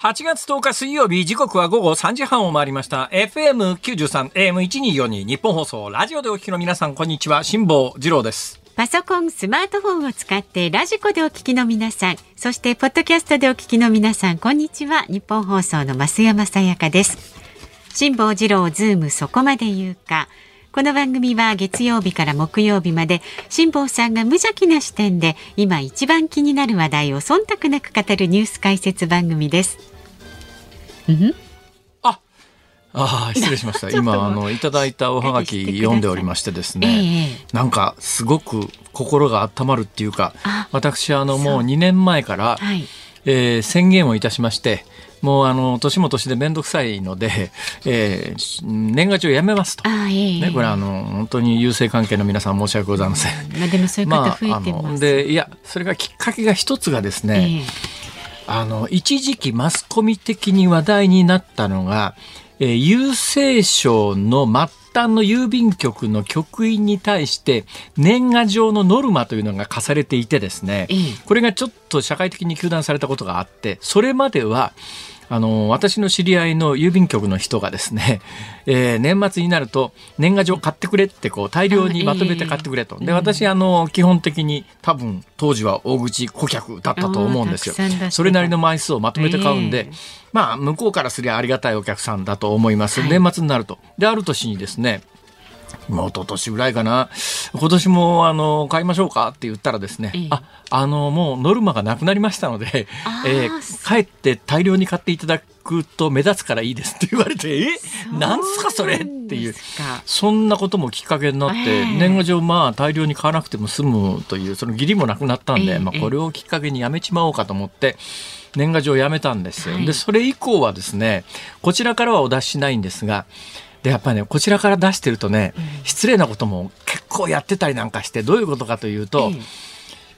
8月10日水曜日、時刻は午後3時半を回りました。FM93、AM1242、ニッポン放送、ラジオでお聞きの皆さん、こんにちは。辛坊治郎です。パソコン、スマートフォンを使ってラジコでお聞きの皆さん、そしてポッドキャストでお聞きの皆さん、こんにちは。ニッポン放送の増山さやかです。辛坊治郎ズームそこまで言うか。この番組は月曜日から木曜日まで辛坊さんが無邪気な視点で今一番気になる話題を忖度なく語るニュース解説番組です。うん？あ、ああ、失礼しました。今、あの、いただいたおはがき読んでおりましてですね。ええなんか、すごく心が温まるっていうかあ、私、あの、もう2年前から、はい。えー宣言をいたしまして、もうあの年も年で面倒くさいので、えー年賀状やめますと。あええね、これはあの本当に優生関係の皆さん申し訳ございません。まあでもそういう方増えてあます。のでいやそれがきっかけが一つがですね、ええあの一時期マスコミ的に話題になったのが、えー郵政省の末端の郵便局の局員に対して年賀状のノルマというのが課されていてですね、ええこれがちょっと社会的に糾弾されたことがあってそれまではあの私の知り合いの郵便局の人がですね、えー年末になると年賀状買ってくれってこう大量にまとめて買ってくれと。で私あの基本的に多分当時は大口顧客だったと思うんですよ。それなりの枚数をまとめて買うんで、ええまあ向こうからすりゃありがたいお客さんだと思います。はい年末になると。である年にですねもう一昨年ぐらいかな。今年も、あの、買いましょうかって言ったらですね、ええあ、あの、もうノルマがなくなりましたのでえー帰って大量に買っていただくと目立つからいいですって言われて、えなんすかそれっていう。そんなこともきっかけになって、ええ年賀状まあ大量に買わなくても済むという、その義理もなくなったんで、ええまあこれをきっかけにやめちまおうかと思って、年賀状をやめたんですよ。はいで、それ以降はですね、こちらからはお出ししないんですが、で、やっぱりね、こちらから出してるとね、失礼なことも結構やってたりなんかして、どういうことかというと、ええ。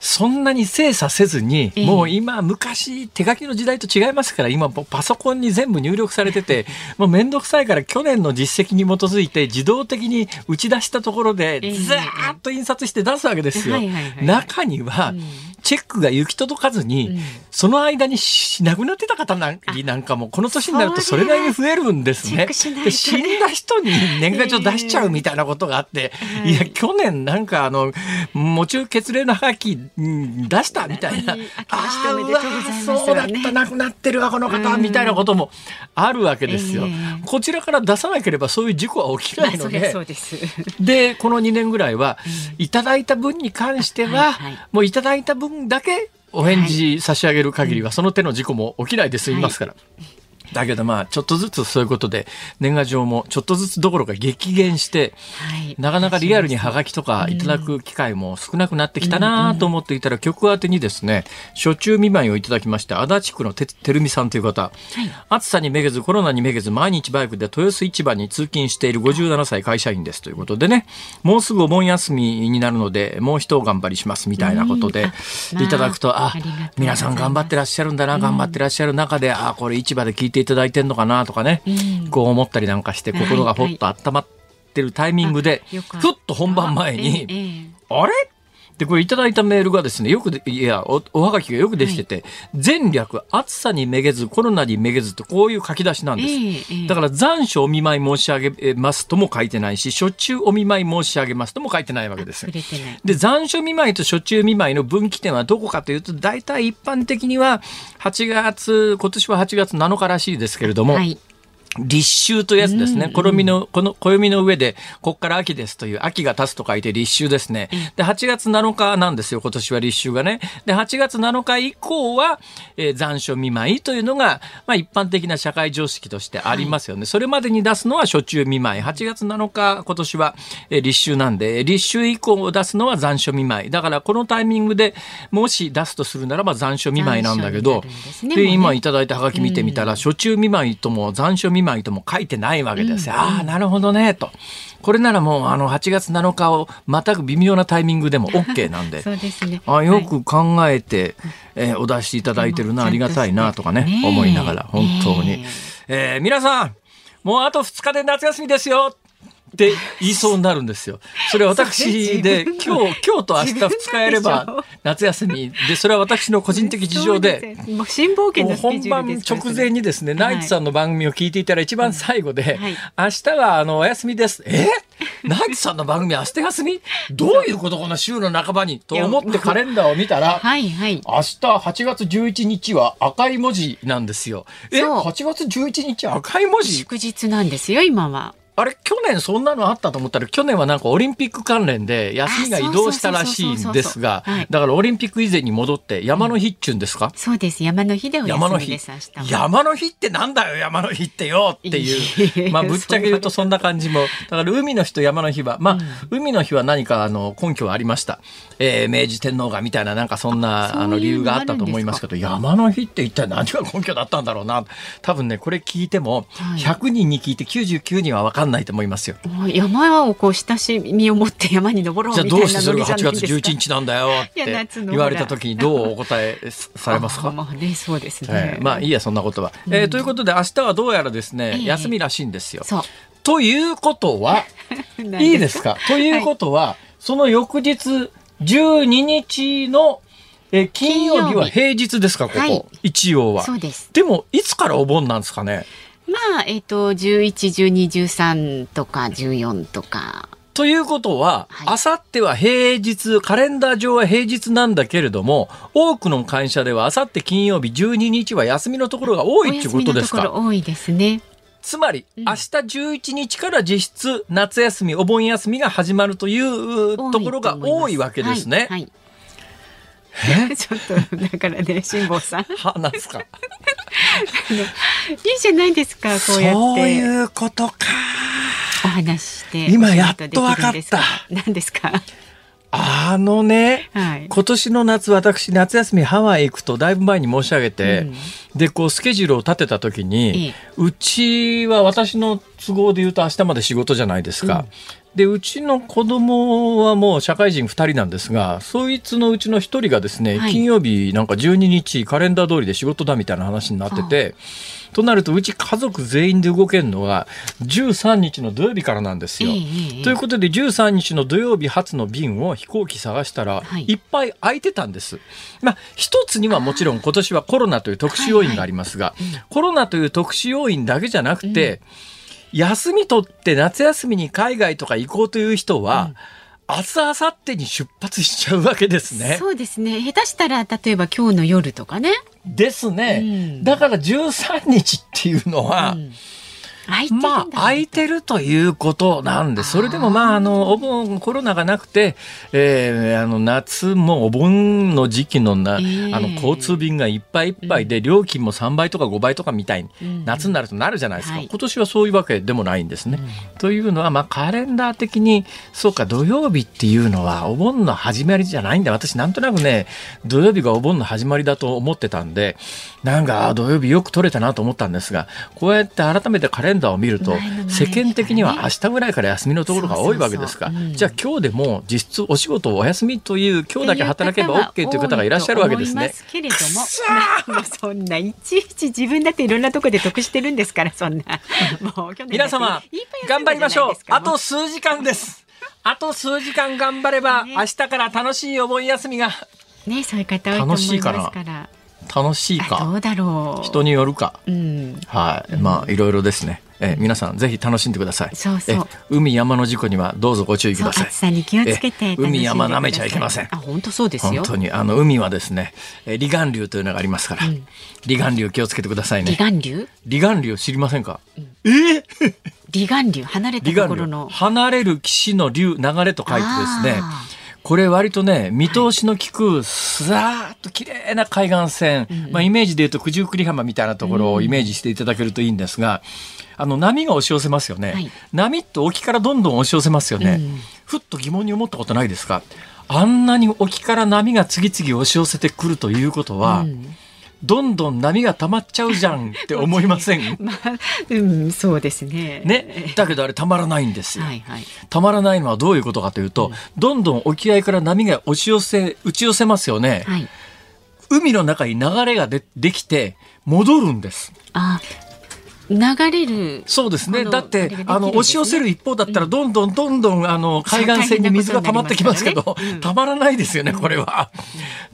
そんなに精査せずに、ええ。もう今、昔、手書きの時代と違いますから、今、パソコンに全部入力されてて、もうめんどくさいから、去年の実績に基づいて、自動的に打ち出したところでええ、ザーッと印刷して出すわけですよ。中にはうん、チェックが行き届かずに、うん。その間にし亡くなってた方なんなんかも、この年になるとそれなりに増えるんですね。で死んだ人に年賀状出しちゃうみたいなことがあって、はいいや、去年なんかあの、喪中血霊のハガキうん出したみたいな。あーうわそうだった、亡くなってるわ、この方、みたいなこともあるわけですよ。ええ。こちらから出さなければそういう事故は起きないので。まあそりゃそ。うです。で、この2年ぐらいは、いただいた分に関しては、はいはい。もういただいた分だけお返事差し上げる限りは、その手の事故も起きないで済みますから。だけどまあ、ちょっとずつそういうことで、年賀状もちょっとずつどころか激減して、はい。なかなかリアルにハガキとかいただく機会も少なくなってきたなと思っていたら、曲宛てにですね、初中見舞いをいただきまして、足立区のててるみさんという方、暑さにめげずコロナにめげず毎日バイクで豊洲市場に通勤している57歳会社員ですということでね、もうすぐお盆休みになるので、もう一頑張りしますみたいなことでいただくと、あ皆さん頑張ってらっしゃるんだな、頑張ってらっしゃる中で、あこれ市場で聞いていただいてんのかなとかね、うん。こう思ったりなんかして心がほっと温まってるタイミングで、あよかった。ふっと本番前に、あれ？で、これいただいたメールがですね、よくで、いや、お、おはがきがよくできてて、前略、暑さにめげず、コロナにめげずと、こういう書き出しなんです。えええだから残暑お見舞い申し上げますとも書いてないし、初中お見舞い申し上げますとも書いてないわけです。で、残暑見舞いと初中見舞いの分岐点はどこかというと、大体一般的には8月、今年は8月7日らしいですけれども、はい。立秋というやつですね。暦の、この暦の上で、こっから秋ですという、秋が経つと書いて立秋ですね。で、8月7日なんですよ、今年は立秋がね。で、8月7日以降は、えー残暑見舞いというのが、まあ一般的な社会常識としてありますよね。それまでに出すのは初中見舞い。8月7日、今年は、えー立秋なんで、立秋以降出すのは残暑見舞い。だから、このタイミングでもし出すとするならば残暑見舞いなんだけど、でね今いただいたハガキ見てみたら、初中見舞いとも残暑見舞いとも書いてないわけですよ。ああ、なるほどね、と。これならもう、あの、8月7日をまたぐ微妙なタイミングでも OK なんで。そうですね。あよはいく考えて、えーお出しいただいてるな、ありがたいな、とかね、ねえ思いながら、本当にね。えー皆さん、もうあと2日で夏休みですよって言いそうになるんですよ。それ私で、今日、今日と明日2日やれば夏休み。で、それは私の個人的事情で、もう辛抱権の本番直前にですね、ナイツさんの番組を聞いていたら一番最後で、明日はあのお休みです。え？ナイツさんの番組明日休み？どういうことこの週の半ばに？と思ってカレンダーを見たら、はいはい、明日8月11日は赤い文字なんですよ。え、8月11日赤い文字？祝日なんですよ、今は。あれ去年そんなのあったと思ったら去年はなんかオリンピック関連で休みが移動したらしいんですがだからオリンピック以前に戻って山の日っちゅうんですか、うん、そうです。山の日でお休みです山の日。ってなんだよ山の日ってよっていう。まあぶっちゃけ言うとそんな感じも。だから海の日と山の日はまあ、うん、海の日は何かあの根拠はありました、えー、明治天皇がみたいななんかそんなあの理由があったと思いますけど山の日って一体何が根拠だったんだろうな。多分ねこれ聞いても100人に聞いて99人は分かんないと思いますよ。山をこう親しみを持って山に登ろうじゃあどうしてそれが8月11日なんだよって言われた時にどうお答えされますか？まあねそうですね、えー、まあいいやそんなことは、うん、えー、ということで明日はどうやらですね、えー、休みらしいんですよ。ということはいいですか？ということは、はい、その翌日12日のえ金曜日は平日ですかここ、はい、一応は。そうです。でもいつからお盆なんですかね？まあ、えっ、ー、と、11、12、13とか14とか。ということは、あさっては平日、カレンダー上は平日なんだけれども、多くの会社ではあさって金曜日12日は休みのところが多いっていうことですか？多いですね。つまり、明日11日から実質夏休み、お盆休みが始まるというところが多いわけですね。はい、はい ちょっとだからね辛坊さん。はなんすか？いいじゃないですかこうやって。そういうことか。お話して今やっと分かった。何ですか？あのね、はい、今年の夏私夏休みハワイ行くとだいぶ前に申し上げて、うん、でこうスケジュールを立てた時に、うちは私の都合で言うと明日まで仕事じゃないですか。うん、でうちの子供はもう社会人2人なんですがそいつのうちの1人がですね、はい、金曜日なんか12日カレンダー通りで仕事だみたいな話になってて。となるとうち家族全員で動けるのは13日の土曜日からなんですよ。ということで13日の土曜日発の便を飛行機探したら、い、っぱい空いてたんです。まあ一つにはもちろん今年はコロナという特殊要因がありますが、コロナという特殊要因だけじゃなくて、うん、休み取って夏休みに海外とか行こうという人は、うん明日明後日に出発しちゃうわけですね。そうですね。下手したら例えば今日の夜とかね。ですね。うん、だから13日っていうのは、うんまあ、空いてるということなんで、それでもまあ、あの、お盆、コロナがなくて、えー、あの、夏もお盆の時期のな、えー、あの、交通便がいっぱいいっぱいで、うん、料金も3倍とか5倍とかみたいに、うん、夏になるとなるじゃないですか、はい、今年はそういうわけでもないんですね。うん、というのは、まあ、カレンダー的に、そうか、土曜日っていうのは、お盆の始まりじゃないんだ。私、なんとなくね、土曜日がお盆の始まりだと思ってたんで、なんか、土曜日よく取れたなと思ったんですが、こうやって改めてカレンダーを見ると、世間的には明日ぐらいから休みのところが多いわけですから、じゃあ今日でも実質お仕事お休みという今日だけ働けば OK という方がいらっしゃるわけですね。けれども、そんないちいち自分だっていろんなところで得してるんですから、そんな。もう皆様、頑張りましょう。あと数時間です。あと数時間頑張れば、明日から楽しいお盆休みが。ね、そういう方多いと思いから。楽しいかどうだろう。人によるか、うん、はい、まあいろいろですねえ皆さんぜひ楽しんでください。そうそう。海山の事故にはどうぞご注意ください。暑さに気をつけて海山舐めちゃいけません。あ本当そうですよ。本当に。あの海はですね離岸流というのがありますから、うん、離岸流気をつけてくださいね。離岸流？離岸流知りませんか、うん、え離岸流離れたところの。離れる岸の流流れと書いてですねこれ割とね見通しの利くすらーっと綺麗な海岸線、まあ、イメージで言うと九十九里浜みたいなところをイメージしていただけるといいんですが、あの波が押し寄せますよね、はい、波って沖からどんどん押し寄せますよね、ふっと疑問に思ったことないですか？あんなに沖から波が次々押し寄せてくるということは、うんどんどん波が溜まっちゃうじゃんって思いません？まあ、うん、そうですね。ね？だけどあれたまらないんですよ。はいはい、たまらないのはどういうことかというと、うん、どんどん沖合から波が押し寄せ、打ち寄せますよね。はい、海の中に流れがでできて戻るんです。あ流れるそうですね。だってあの押し寄せる一方だったらどんどんどんどんあの海岸線に水が溜まってきますけどたまらないですよねこれは。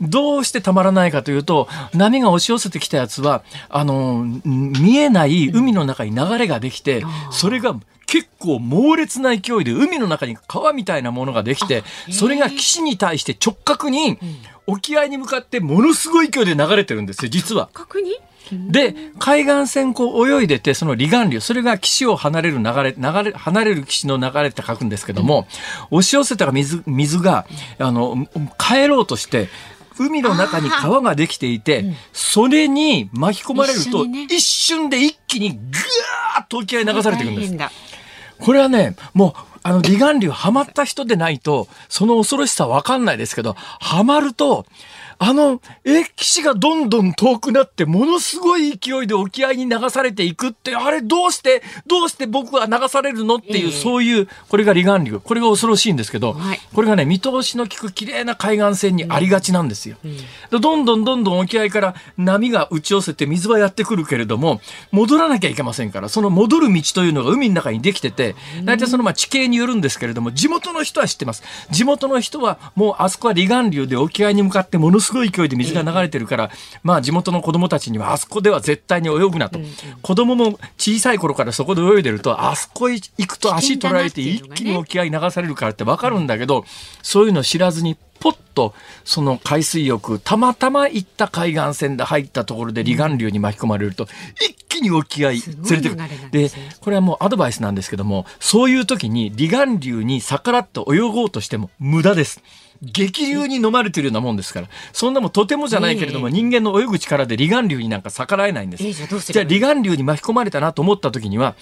どうしてたまらないかというと波が押し寄せてきたやつはあの見えない海の中に流れができてそれが結構猛烈な勢いで海の中に川みたいなものができてそれが岸に対して直角に沖合に向かってものすごい勢いで流れてるんですよ実は。で、海岸線こう泳いでて、その離岸流、それが岸を離れる流れ、流れ、離れる岸の流れって書くんですけども、押し寄せた水、水が、あの、帰ろうとして、海の中に川ができていて、それに巻き込まれると、一緒にね。一瞬で一気にぐーっと沖合に流されていくんです。これはね、もう、あの、離岸流ハマった人でないと、その恐ろしさわかんないですけど、ハマると、あの、え、岸がどんどん遠くなって、ものすごい勢いで沖合に流されていくって、あれどうして、どうして僕は流されるのっていう、ええそういう、これが離岸流。これが恐ろしいんですけど、はいこれがね、見通しの利く綺麗な海岸線にありがちなんですよ。でどんどんどんどん沖合から波が打ち寄せて水はやってくるけれども、戻らなきゃいけませんから、その戻る道というのが海の中にできてて、大体そのまあ地形によるんですけれども、地元の人は知ってます。地元の人はもうあそこは離岸流で沖合に向かってものすごい勢いで水が流れてるから、まあ地元の子供たちにはあそこでは絶対に泳ぐなと。子供も小さい頃からそこで泳いでると、あそこへ行くと足取られて一気に沖合に流されるからってわかるんだけど、そういうの知らずにポッとその海水浴たまたま行った海岸線で入ったところで離岸流に巻き込まれると一気に沖合連れてくる。でこれはもうアドバイスなんですけどもそういう時に離岸流に逆らって泳ごうとしても無駄です。激流に飲まれてるようなもんですからそんなもんとてもじゃないけれども、ええ人間の泳ぐ力で離岸流になんか逆らえないんです。ええじゃあ離岸流に巻き込まれたなと思った時には、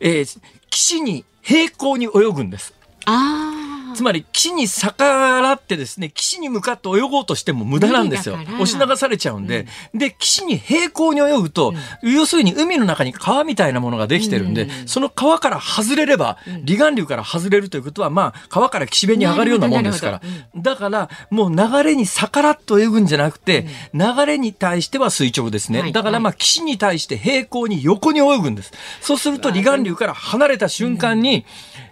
えー岸に平行に泳ぐんです。ああつまり岸に逆らってですね、岸に向かって泳ごうとしても無駄なんですよ。押し流されちゃうんで。で、岸に平行に泳ぐと、要するに海の中に川みたいなものができてるんで、その川から外れれば、離岸流から外れるということは、まあ、川から岸辺に上がるようなもんですから。だから、もう流れに逆らっと泳ぐんじゃなくて、流れに対しては垂直ですね。はい。だから、まあ、岸に対して平行に横に泳ぐんです。そうすると、離岸流から離れた瞬間に、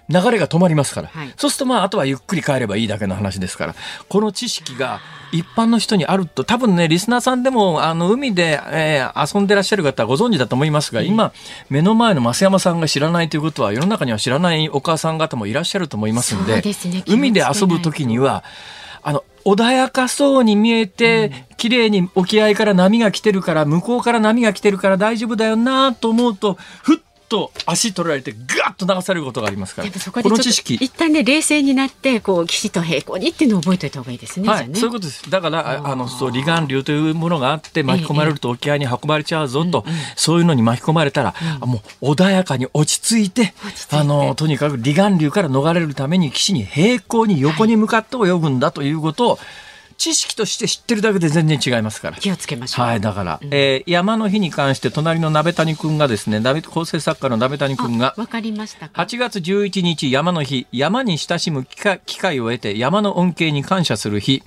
流れが止まりますから。はい。そうするとまああとはゆっくり帰ればいいだけの話ですから。この知識が一般の人にあると多分ねリスナーさんでもあの海で、えー遊んでらっしゃる方はご存知だと思いますが、今目の前の増山さんが知らないということは世の中には知らないお母さん方もいらっしゃると思いますんでね。海で遊ぶ時にはあの穏やかそうに見えて、綺麗に沖合から波が来てるから向こうから波が来てるから大丈夫だよなと思うとふっと足取られてガッと流されることがありますから。この知識。一旦ね冷静になってこう岸と平行にっていうのを覚えておいた方がいいですね。はい、ね。そういうことです。だから、ああの、そう、離岸流というものがあって、巻き込まれると沖合に運ばれちゃうぞと、そういうのに巻き込まれたら、あもう穏やかに落ち着いて、落ち着いて。あの、とにかく離岸流から逃れるために岸に平行に横に向かって泳ぐんだということを、知識として知ってるだけで全然違いますから。気をつけましょう。はい、だから、えー山の日に関して隣の鍋谷くんがですね、鍋構成作家の鍋谷くんがあ、わかりましたか。8月11日山の日山に親しむ機会機会を得て山の恩恵に感謝する日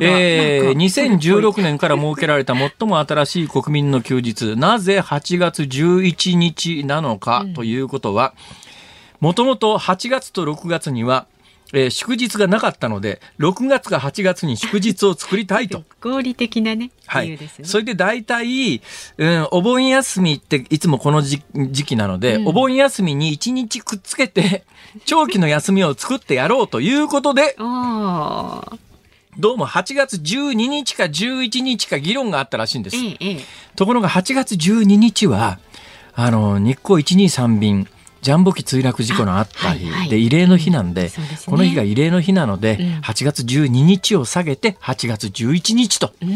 えー、なんか2016年から設けられた最も新しい国民の休日なぜ8月11日なのかということはもともと8月と6月には、えー祝日がなかったので6月か8月に祝日を作りたいと。合理的なねはい。それで大体、うん、お盆休みっていつもこの時時期なので、うんお盆休みに1日くっつけて、長期の休みを作ってやろうということで、どうも8月12日か11日か議論があったらしいんです。ええええところが8月12日は、あの、日光123便、ジャンボ機墜落事故のあった日、で、慰霊の日なんで、この日が慰霊の日なので、うん。8月12日を下げて、8月11日と。うん。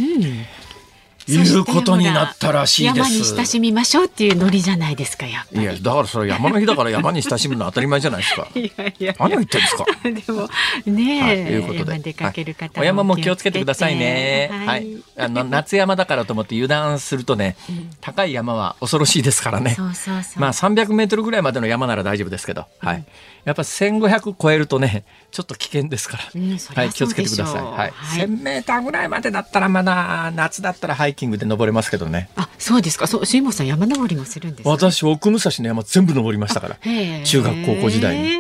いうことになったらしいです。山に親しみましょうっていうノリじゃないですかやっぱり。いや、だからそれ山の日だから山に親しむのは当たり前じゃないですか。いやいや何を言ってるんですか？でもねはい、いうことで。山出かける方はいお山も気をつけてくださいね。ははいい。あの、夏山だからと思って油断するとね、高い山は恐ろしいですからね。そうそうそう。まあ300メートルぐらいまでの山なら大丈夫ですけど、はい。やっぱ1500超えるとね、ちょっと危険ですから。うんはい、気をつけてください。はい1000メーターぐらいまでだったらまだ夏だったらハイイキングで登れますけどね。あ、そうですか。そう、辛坊さん山登りもするんです、ね、私、奥武蔵の山全部登りましたから。中学高校時代に。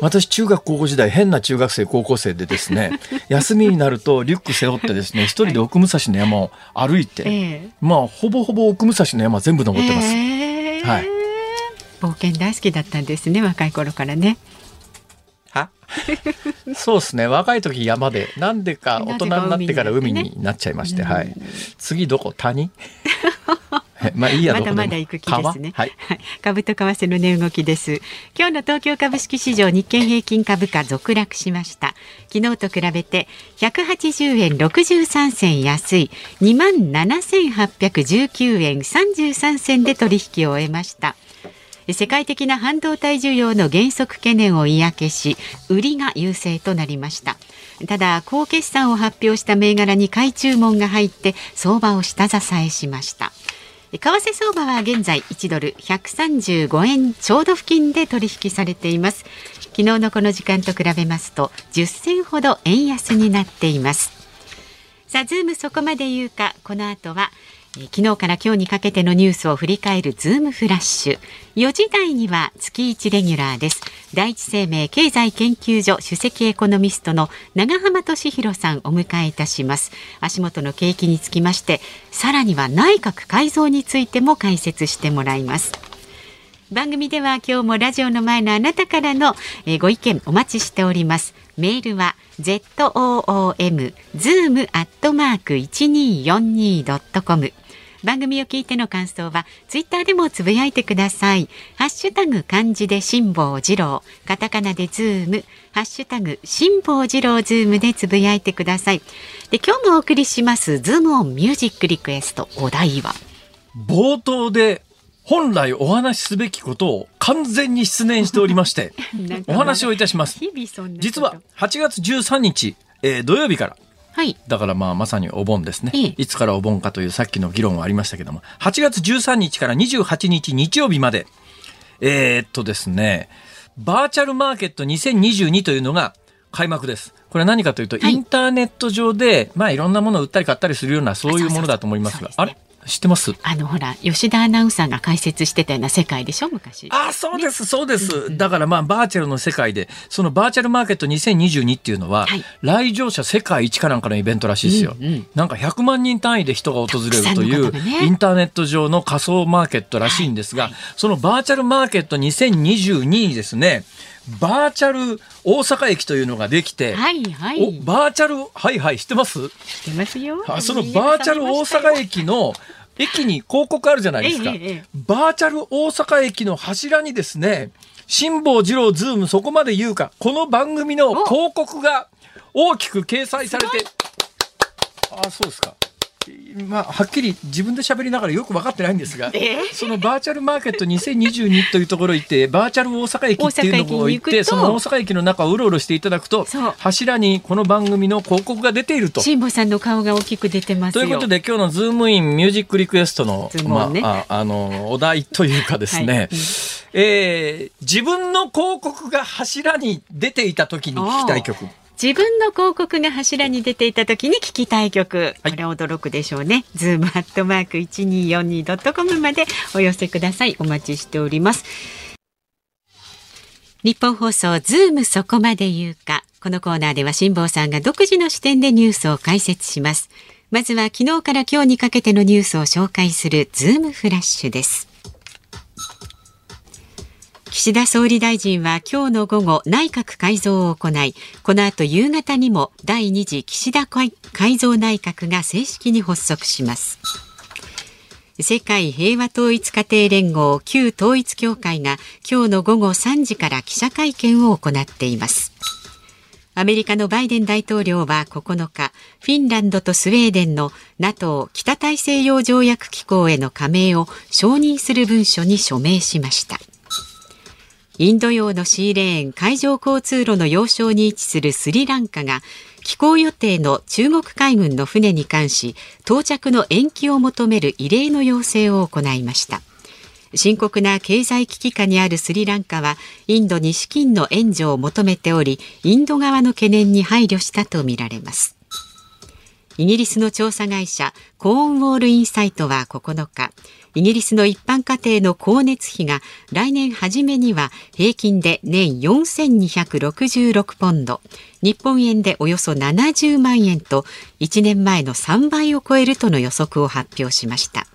私、中学高校時代、変な中学生、高校生でですね、休みになるとリュック背負ってですね、一人で奥武蔵の山を歩いて、まあ、ほぼほぼ奥武蔵の山全部登ってます。はい。冒険大好きだったんですね、若い頃からね。は？そうですね。若い時山でなんでか大人になってから海になっちゃいまして、はい、次どこ？谷？まあいいやまだまだ行く気ですね。はい、株と為替の値動きです。今日の東京株式市場日経平均株価続落しました。昨日と比べて180円63銭安い。2万7819円33銭で取引を終えました。世界的な半導体需要の減速懸念を嫌気し売りが優勢となりました。ただ高決算を発表した銘柄に買い注文が入って相場を下支えしました。為替相場は現在1ドル135円ちょうど付近で取引されています。昨日のこの時間と比べますと10銭ほど円安になっています。さあズームそこまで言うか。この後は昨日から今日にかけてのニュースを振り返るズームフラッシュ。4時台には月1レギュラーです。第一生命経済研究所首席エコノミストの永濱利廣さんお迎えいたします。足元の景気につきましてさらには内閣改造についても解説してもらいます。番組では今日もラジオの前のあなたからのご意見お待ちしております。メールは zoom zoom アットマーク一二四二ドットコム。番組を聞いての感想はツイッターでもつぶやいてください。ハッシュタグ漢字で辛坊治郎。カタカナでズーム。ハッシュタグ辛坊治郎ズームでつぶやいてください。で今日もお送りしますズームオンミュージックリクエスト。お題は。冒頭で本来お話しすべきことを完全に失念しておりまして お話をいたします。実は8月13日、えー、土曜日からはい、だからまあまさにお盆ですね、いつからお盆かというさっきの議論はありましたけども。8月13日から28日日曜日まで。えー、っとですね。バーチャルマーケット2022というのが開幕です。これは何かというと、はい、インターネット上で、まあいろんなものを売ったり買ったりするようなそういうものだと思いますが、あれ？知ってます？あのほら吉田アナウンサーが解説してたような世界でしょ？昔。あそうです、ね、そうです、だからまあバーチャルの世界でそのバーチャルマーケット2022っていうのは、はい、来場者世界一かなんかのイベントらしいですよ、うんうん、なんか100万人単位で人が訪れるという、ね、インターネット上の仮想マーケットらしいんですが、はい。はい、そのバーチャルマーケット2022にですねバーチャル大阪駅というのができて、はいはい、バーチャルはいはい知ってます？知ってますよ。あそのバーチャル大阪駅の駅に広告あるじゃないですか、ええ、バーチャル大阪駅の柱にですね辛坊治郎ズームそこまで言うかこの番組の広告が大きく掲載されて。あそうですかまあ、はっきり自分で喋りながらよく分かってないんですが、え？ー、そのバーチャルマーケット2022というところ行ってバーチャル大阪駅っていうのを行ってその大阪駅の中をうろうろしていただくと柱にこの番組の広告が出ていると。辛坊さんの顔が大きく出てますということで今日のズームオンミュージックリクエストの,、まあ、ああのお題というかですね、はい、えー、自分の広告が柱に出ていた時に聞きたい曲。自分の広告が柱に出ていた時に聞きたい曲、これ驚くでしょうね。ズームアットマーク一二四二ドットコムまでお寄せください。お待ちしております。ニッポン放送ズームそこまで言うか。このコーナーでは辛坊さんが独自の視点でニュースを解説します。まずは昨日から今日にかけてのニュースを紹介するズームフラッシュです。岸田総理大臣は今日の午後内閣改造を行いこの後夕方にも第2次岸田改造内閣が正式に発足します世界平和統一家庭連合旧統一協会が今日の午後3時から記者会見を行っていますアメリカのバイデン大統領は9日、フィンランドとスウェーデンの NATO 北大西洋条約機構への加盟を承認する文書に署名しました。インド洋のシーレーン海上交通路の要衝に位置するスリランカが寄港予定の中国海軍の船に関し到着の延期を求める異例の要請を行いました。深刻な経済危機下にあるスリランカはインドに資金の援助を求めておりインド側の懸念に配慮したとみられます。イギリスの調査会社コーンウォールインサイトは9日イギリスの一般家庭の光熱費が来年初めには平均で年4266ポンド。日本円でおよそ70万円と1年前の3倍を超えるとの予測を発表しました。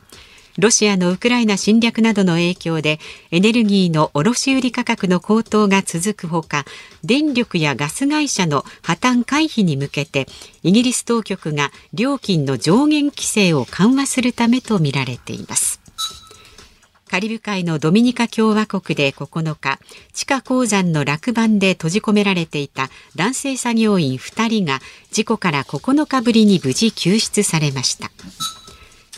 ロシアのウクライナ侵略などの影響でエネルギーの卸売価格の高騰が続くほか電力やガス会社の破綻回避に向けてイギリス当局が料金の上限規制を緩和するためとみられています。カリブ海のドミニカ共和国で9日地下鉱山の落盤で閉じ込められていた男性作業員2人が事故から9日ぶりに無事救出されました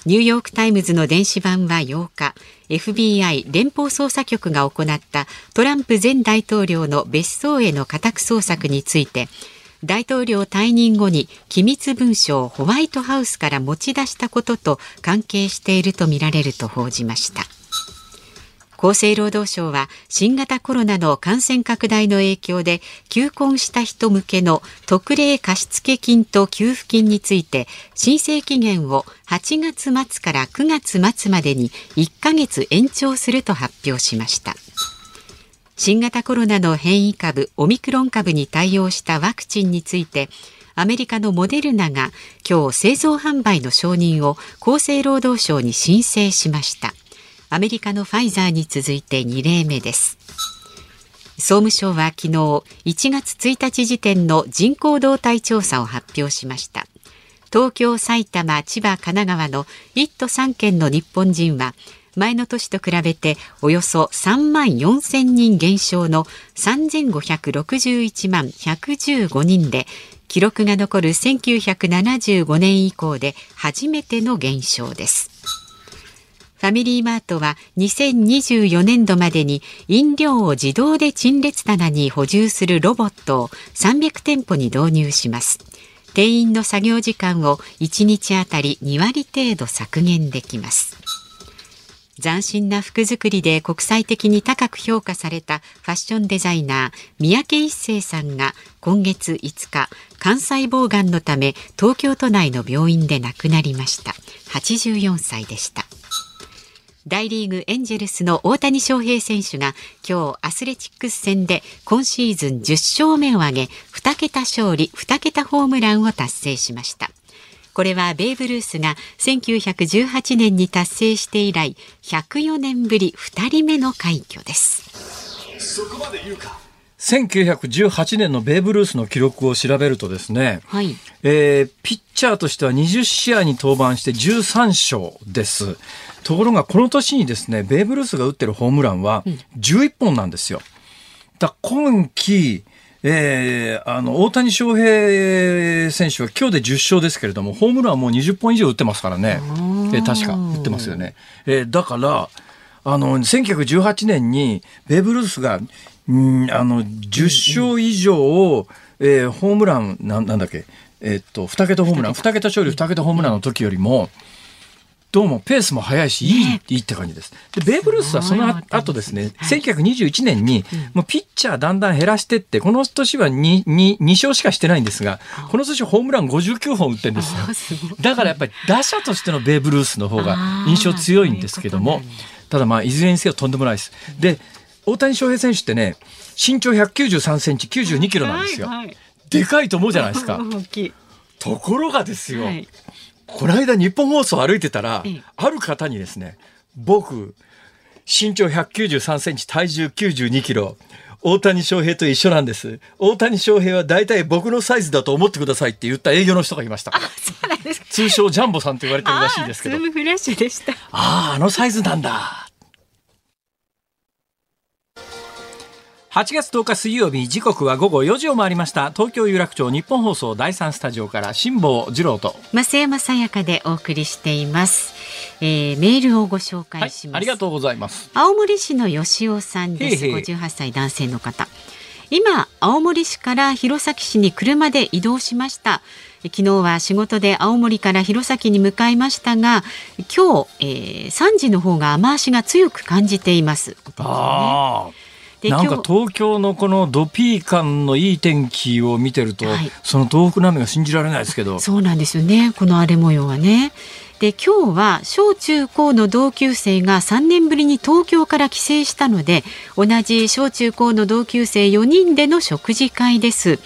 ニューヨーク・タイムズの電子版は8日 FBI 連邦捜査局が行ったトランプ前大統領の別荘への家宅捜索について大統領退任後に機密文書をホワイトハウスから持ち出したことと関係しているとみられると報じました。厚生労働省は新型コロナの感染拡大の影響で休婚した人向けの特例貸付金と給付金について申請期限を8月末から9月末までに1ヶ月延長すると発表しました。新型コロナの変異株オミクロン株に対応したワクチンについてアメリカのモデルナが今日製造販売の承認を厚生労働省に申請しました。アメリカのファイザーに続いて2例目です。総務省は昨日1月1日時点の人口動態調査を発表しました。東京、埼玉、千葉、神奈川の1都3県の日本人は前の年と比べておよそ3万4千人減少の3561万115人で記録が残る1975年以降で初めての減少です。ファミリーマートは2024年度までに飲料を自動で陳列棚に補充するロボットを300店舗に導入します。店員の作業時間を1日あたり2割程度削減できます。斬新な服作りで国際的に高く評価されたファッションデザイナー三宅一生さんが今月5日肝細胞がんのため東京都内の病院で亡くなりました84歳でした大リーグエンジェルスの大谷翔平選手が今日アスレチックス戦で今シーズン10勝目を挙げ2桁勝利2桁ホームランを達成しました。これはベーブ・ルースが1918年に達成して以来104年ぶり2人目の快挙です。そこまで言うか。1918年のベーブ・ルースの記録を調べるとですね、はい、えー、ピッチャーとしては20試合に登板して13勝です。ところがこの年にですね、ベーブ・ルースが打ってるホームランは11本なんですよ。だ今季、えー、あの、大谷翔平選手は今日で10勝ですけれども、ホームランはもう20本以上打ってますからね。えー、確か、打ってますよね。えー、だから、あの、1918年にベーブ・ルースがうんあの10勝以上を、えー、ホームランななんだっけ？えー、っと2桁ホームラン。2桁勝利。2桁ホームランの時よりもどうもペースも速いしいい,、ね、いいって感じです。でベーブ・ルースはその後ですね、はい、1921年にもうピッチャーだんだん減らしてってこの年は 2, 2, 2勝しかしてないんですがこの年ホームラン59本打ってるんですよ。だからやっぱり打者としてのベーブ・ルースの方が印象強いんですけどもただまあいずれにせよとんでもないです。で大谷翔平選手ってね、身長193センチ、92キロなんですよ。はいはい、でかいと思うじゃないですか。ところがですよ、はい、この間日本放送歩いてたら、ある方にですね、僕、身長193センチ、体重92キロ、大谷翔平と一緒なんです。大谷翔平は大体僕のサイズだと思ってくださいって言った営業の人がいました。通称ジャンボさんと言われてるらしいですけど。ズームフラッシュでした。ああ、あのサイズなんだ。8月10日水曜日時刻は午後4時を回りました。東京有楽町日本放送第三スタジオから辛坊治郎と。増山さやかでお送りしています、えー、メールをご紹介します、はい、ありがとうございます。青森市の吉尾さんです。へ58歳男性の方。今青森市から弘前市に車で移動しました。昨日は仕事で青森から弘前に向かいましたが今日、えー、3時の方が雨足が強く感じています、ね、あなんか東京のこのドピー感のいい天気を見てると、はい、その東北の雨が信じられないですけど。そうなんですよねこの荒れ模様はね。で今日は小中高の同級生が3年ぶりに東京から帰省したので同じ小中高の同級生4人での食事会です。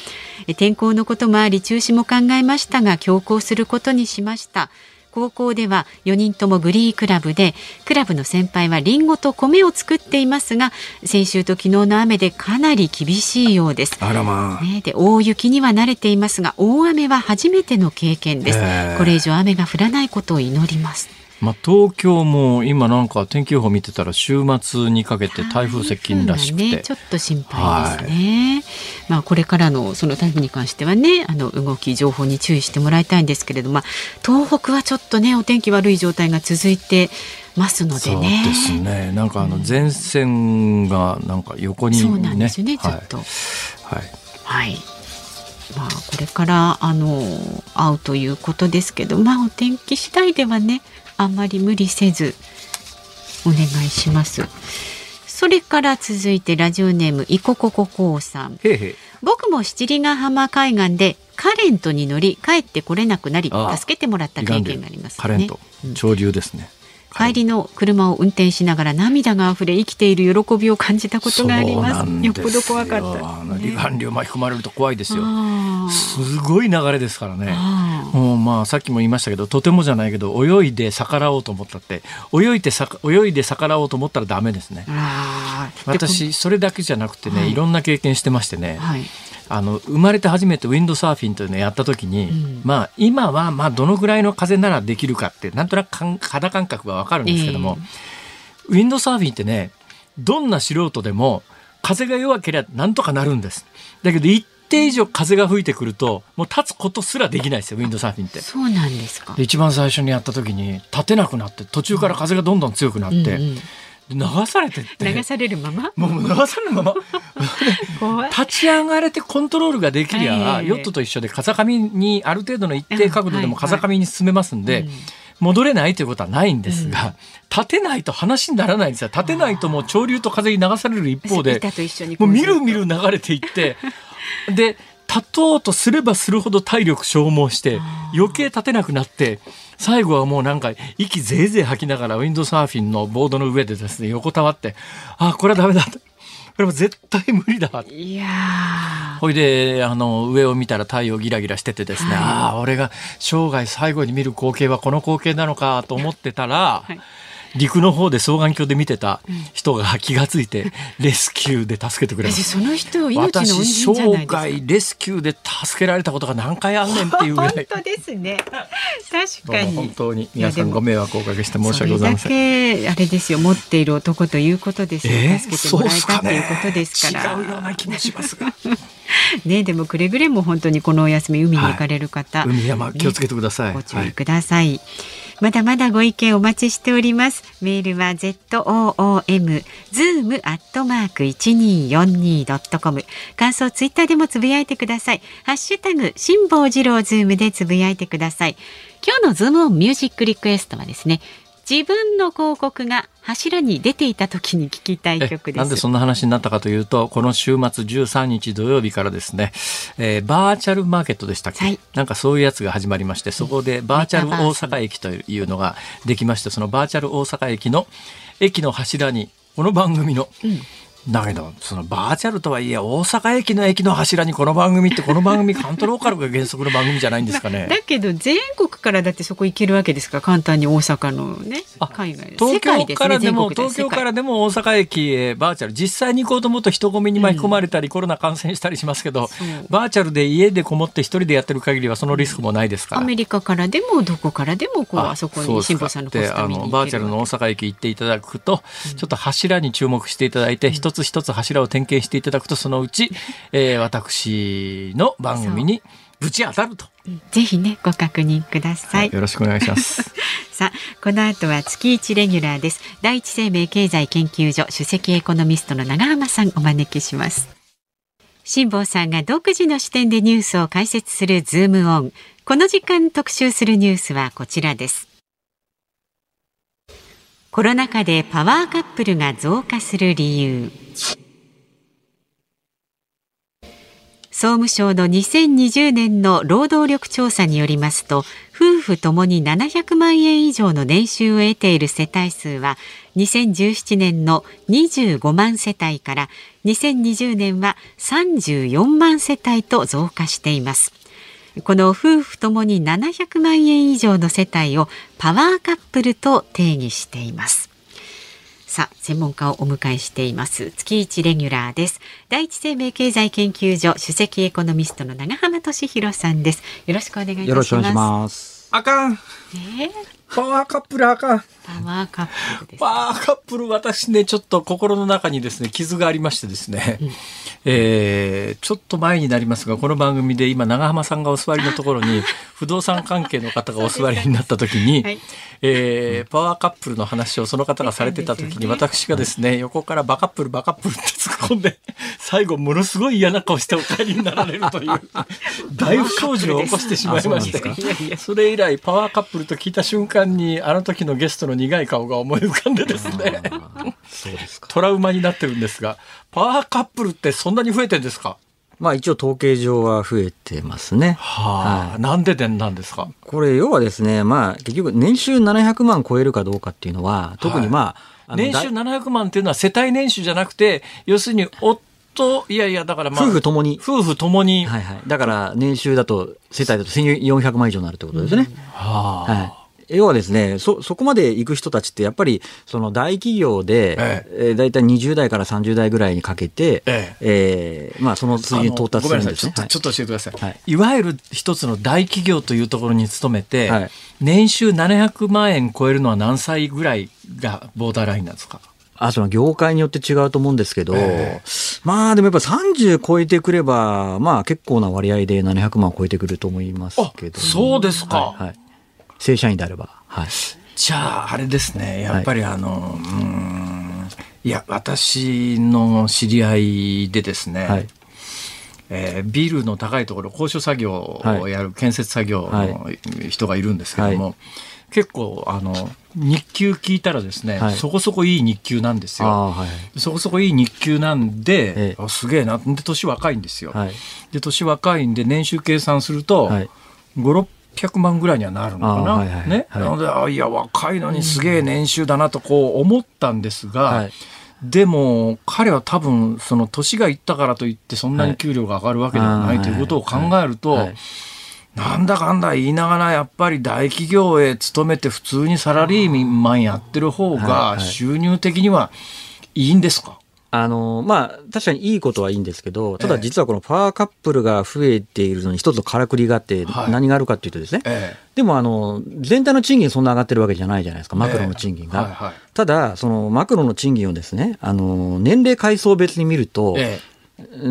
天候のこともあり中止も考えましたが強行することにしました高校では4人ともグリークラブでクラブの先輩はリンゴと米を作っていますが先週と昨日の雨でかなり厳しいようです。あらまあ、ね、で大雪には慣れていますが大雨は初めての経験です。これ以上雨が降らないことを祈りますまあ、東京も今なんか天気予報見てたら週末にかけて台風接近らしくて、ね、ちょっと心配ですね、はい、まあ、これからのその台風に関してはねあの動き情報に注意してもらいたいんですけれども、まあ、東北はちょっとねお天気悪い状態が続いてますのでね。そうですね。なんかあの前線がなんか横に、ね、そうなんですよね。ちょっと。はい。はい。まあこれからあの会うということですけど、まあお天気次第ではねあんまり無理せずお願いします。それから続いてラジオネームいここここうさん。へへ僕も七里ヶ浜海岸でカレントに乗り帰ってこれなくなり助けてもらった経験があります、ね、カレント、潮流ですね。帰りの車を運転しながら涙が溢れ生きている喜びを感じたことがあります。よ。っぽど怖かった、離岸流巻き込まれると怖いですよ。すごい流れですからね。もうまあさっきも言いましたけどとてもじゃないけど泳いで逆らおうと思ったって。泳いで泳いで逆らおうと思ったらダメですね。私それだけじゃなくてね、はい、いろんな経験してましてね、はいあの生まれて初めてウィンドサーフィンというのをやった時に、うん、まあ今はまあどのぐらいの風ならできるかってなんとなく肌感覚がわかるんですけども、えー、ウィンドサーフィンってねどんな素人でも風が弱ければなんとかなるんです。だけど一定以上風が吹いてくるともう立つことすらできないですよウィンドサーフィンって。そうなんですか一番最初にやった時に立てなくなって途中から風がどんどん強くなって。うんうん流されて流されるまま？もう流されるまま？立ち上がれてコントロールができりゃ、はい、ヨットと一緒で風上にある程度の一定角度でも風上に進めますんで、はいはい、戻れないということはないんですが、うん、立てないと話にならないんですよ。立てないともう潮流と風に流される一方でもうみるみる流れていってで立とうとすればするほど体力消耗して余計立てなくなって最後はもうなんか息ぜいぜい吐きながらウィンドサーフィンのボードの上でですね横たわってあこれはダメだ。これも絶対無理だいやほいであの上を見たら太陽ギラギラしててですね、はい、ああ俺が生涯最後に見る光景はこの光景なのかと思ってたら、はい陸の方で双眼鏡で見てた人が気が付いて、レスキューで助けてくれます。その人命の私生涯レスキューで助けられたことが何回あんねんっていうぐらい。本当ですね。確かに。本当に皆さんご迷惑をおかけして申し訳ございません。あれですよ持っている男ということですよ。えー、助けてもらえたということですから。違うような気もしますが。ねでもくれぐれも本当にこのお休み海に行かれる方、はい、海山気をつけてください、ね、ご注意ください、はいまだまだご意見お待ちしております。メールは z o o m zoom アットマーク一二四二ドットコム。感想ツイッターでもつぶやいてください。ハッシュタグ辛坊治郎ズームでつぶやいてください。今日のズームオンミュージックリクエストはですね。自分の広告が柱に出ていた時に聞きたい曲です。なんでそんな話になったかというとこの週末13日土曜日からですね、えー、バーチャルマーケットでしたっけ、はい、なんかそういうやつが始まりましてそこでバーチャル大阪駅というのができましてそのバーチャル大阪駅の駅の柱にこの番組の、うんだけどそのバーチャルとはいえ大阪駅の駅の柱にこの番組ってこの番組カントローカルが原則の番組じゃないんですかね。だけど全国からだってそこ行けるわけですか？ら簡単に大阪のね海外。東京からでも、ね、東京からでも大阪駅へバーチャル。実際に行こうと思うと人混みに巻き込まれたり、うん、コロナ感染したりしますけどバーチャルで家でこもって一人でやってる限りはそのリスクもないですから。アメリカからでもどこからでもこうあそこに辛坊さんのポスト見にバーチャルの大阪駅行っていただくと、ちょっと柱に注目していただいて、うん、一つ一つ柱を点検していただくとそのうち、えー、私の番組にぶち当たると。ぜひねご確認ください、はい、よろしくお願いします。さあこの後は月一レギュラーです。第一生命経済研究所首席エコノミストの長浜さんお招きします。辛坊さんが独自の視点でニュースを解説するズームオン。この時間特集するニュースはこちらですコロナ禍でパワーカップルが増加する理由総務省の2020年の労働力調査によりますと夫婦ともに700万円以上の年収を得ている世帯数は2017年の25万世帯から2020年は34万世帯と増加しています。この夫婦ともに700万円以上の世帯をパワーカップルと定義しています。さあ専門家をお迎えしています。月一レギュラーです。第一生命経済研究所首席エコノミストの長浜俊弘さんです。よろしくお願いいたします。よろしくお願いします。あかん、え。ー、パワーカップルあか。んパワーカップルです、パワーカップル、私ね、ちょっと心の中にですね、傷がありましてですね、うん、えー、ちょっと前になりますが、この番組で今、長浜さんがお座りのところに、不動産関係の方がお座りになった時に、はい、えー、パワーカップルの話をその方がされてた時に、私がですね、横からバカップル、バカップルって突っ込んで、最後、ものすごい嫌な顔してお帰りになられるという、大不祥事を起こしてしまいまして、それ以来、パワーカップルと聞いた瞬間に、あの時のゲストのの苦い顔が思い浮かんでですねそうですかトラウマになってるんですがパワーカップルってそんなに増えてんですか？まあ一応統計上は増えてますね。はあ、はい、なんででなんですか？これ要はですね、まあ結局年収700万超えるかどうかっていうのは、特にまあ、はい、年収700万っていうのは世帯年収じゃなくて、要するに夫、いやいや、だからまあ。夫婦ともに。夫婦ともに。はいはい。だから年収だと、世帯だと1400万以上になるってことですね。はあ、はい要はですね、そ、そこまで行く人たちって、やっぱり、その大企業で、ええ。え大体20代から30代ぐらいにかけて、ええ。えー、まあ、その数字に到達するんですね。ちょっと、ちょっと教えてください。はい、いわゆる一つの大企業というところに勤めて、はい、年収700万円超えるのは何歳ぐらいがボーダーラインなんですか？あその業界によって違うと思うんですけど、えー、まあでもやっぱ30超えてくれば、まあ結構な割合で700万超えてくると思いますけど、そうですか。はい、はい正社員であれば。はい。じゃあ、あれですね。やっぱりあの、はい、うん、いや、私の知り合いでですね、はい、えー、ビルの高いところ、高所作業をやる、建設作業の人がいるんですけども、結構、あの、日給聞いたらですね、はい、そこそこいい日給なんですよ。はい、そこそこいい日給なんで、ええ、すげえな。で、年若いんですよ。はい、で、年若いんで、年収計算すると、はい、5、600万ぐらいにはなるのかな？はいはい、ね？はい、なので、あいや、若いのにすげえ年収だなとこう思ったんですが、はい、でも、彼は多分、その年がいったからといってそんなに給料が上がるわけではないということを考えると、なんだかんだ言いながらやっぱり大企業へ勤めて普通にサラリーマンやってる方が収入的にはいいんですか、あの、まあ、確かにいいことはいいんですけど、ただ実はこのパワーカップルが増えているのに一つからくりがあって、何があるかっていうとですね、えでもあの、全体の賃金そんな上がってるわけじゃないじゃないですか、マクロの賃金が。はいはい、ただ、そのマクロの賃金をですね、あの、年齢階層別に見ると、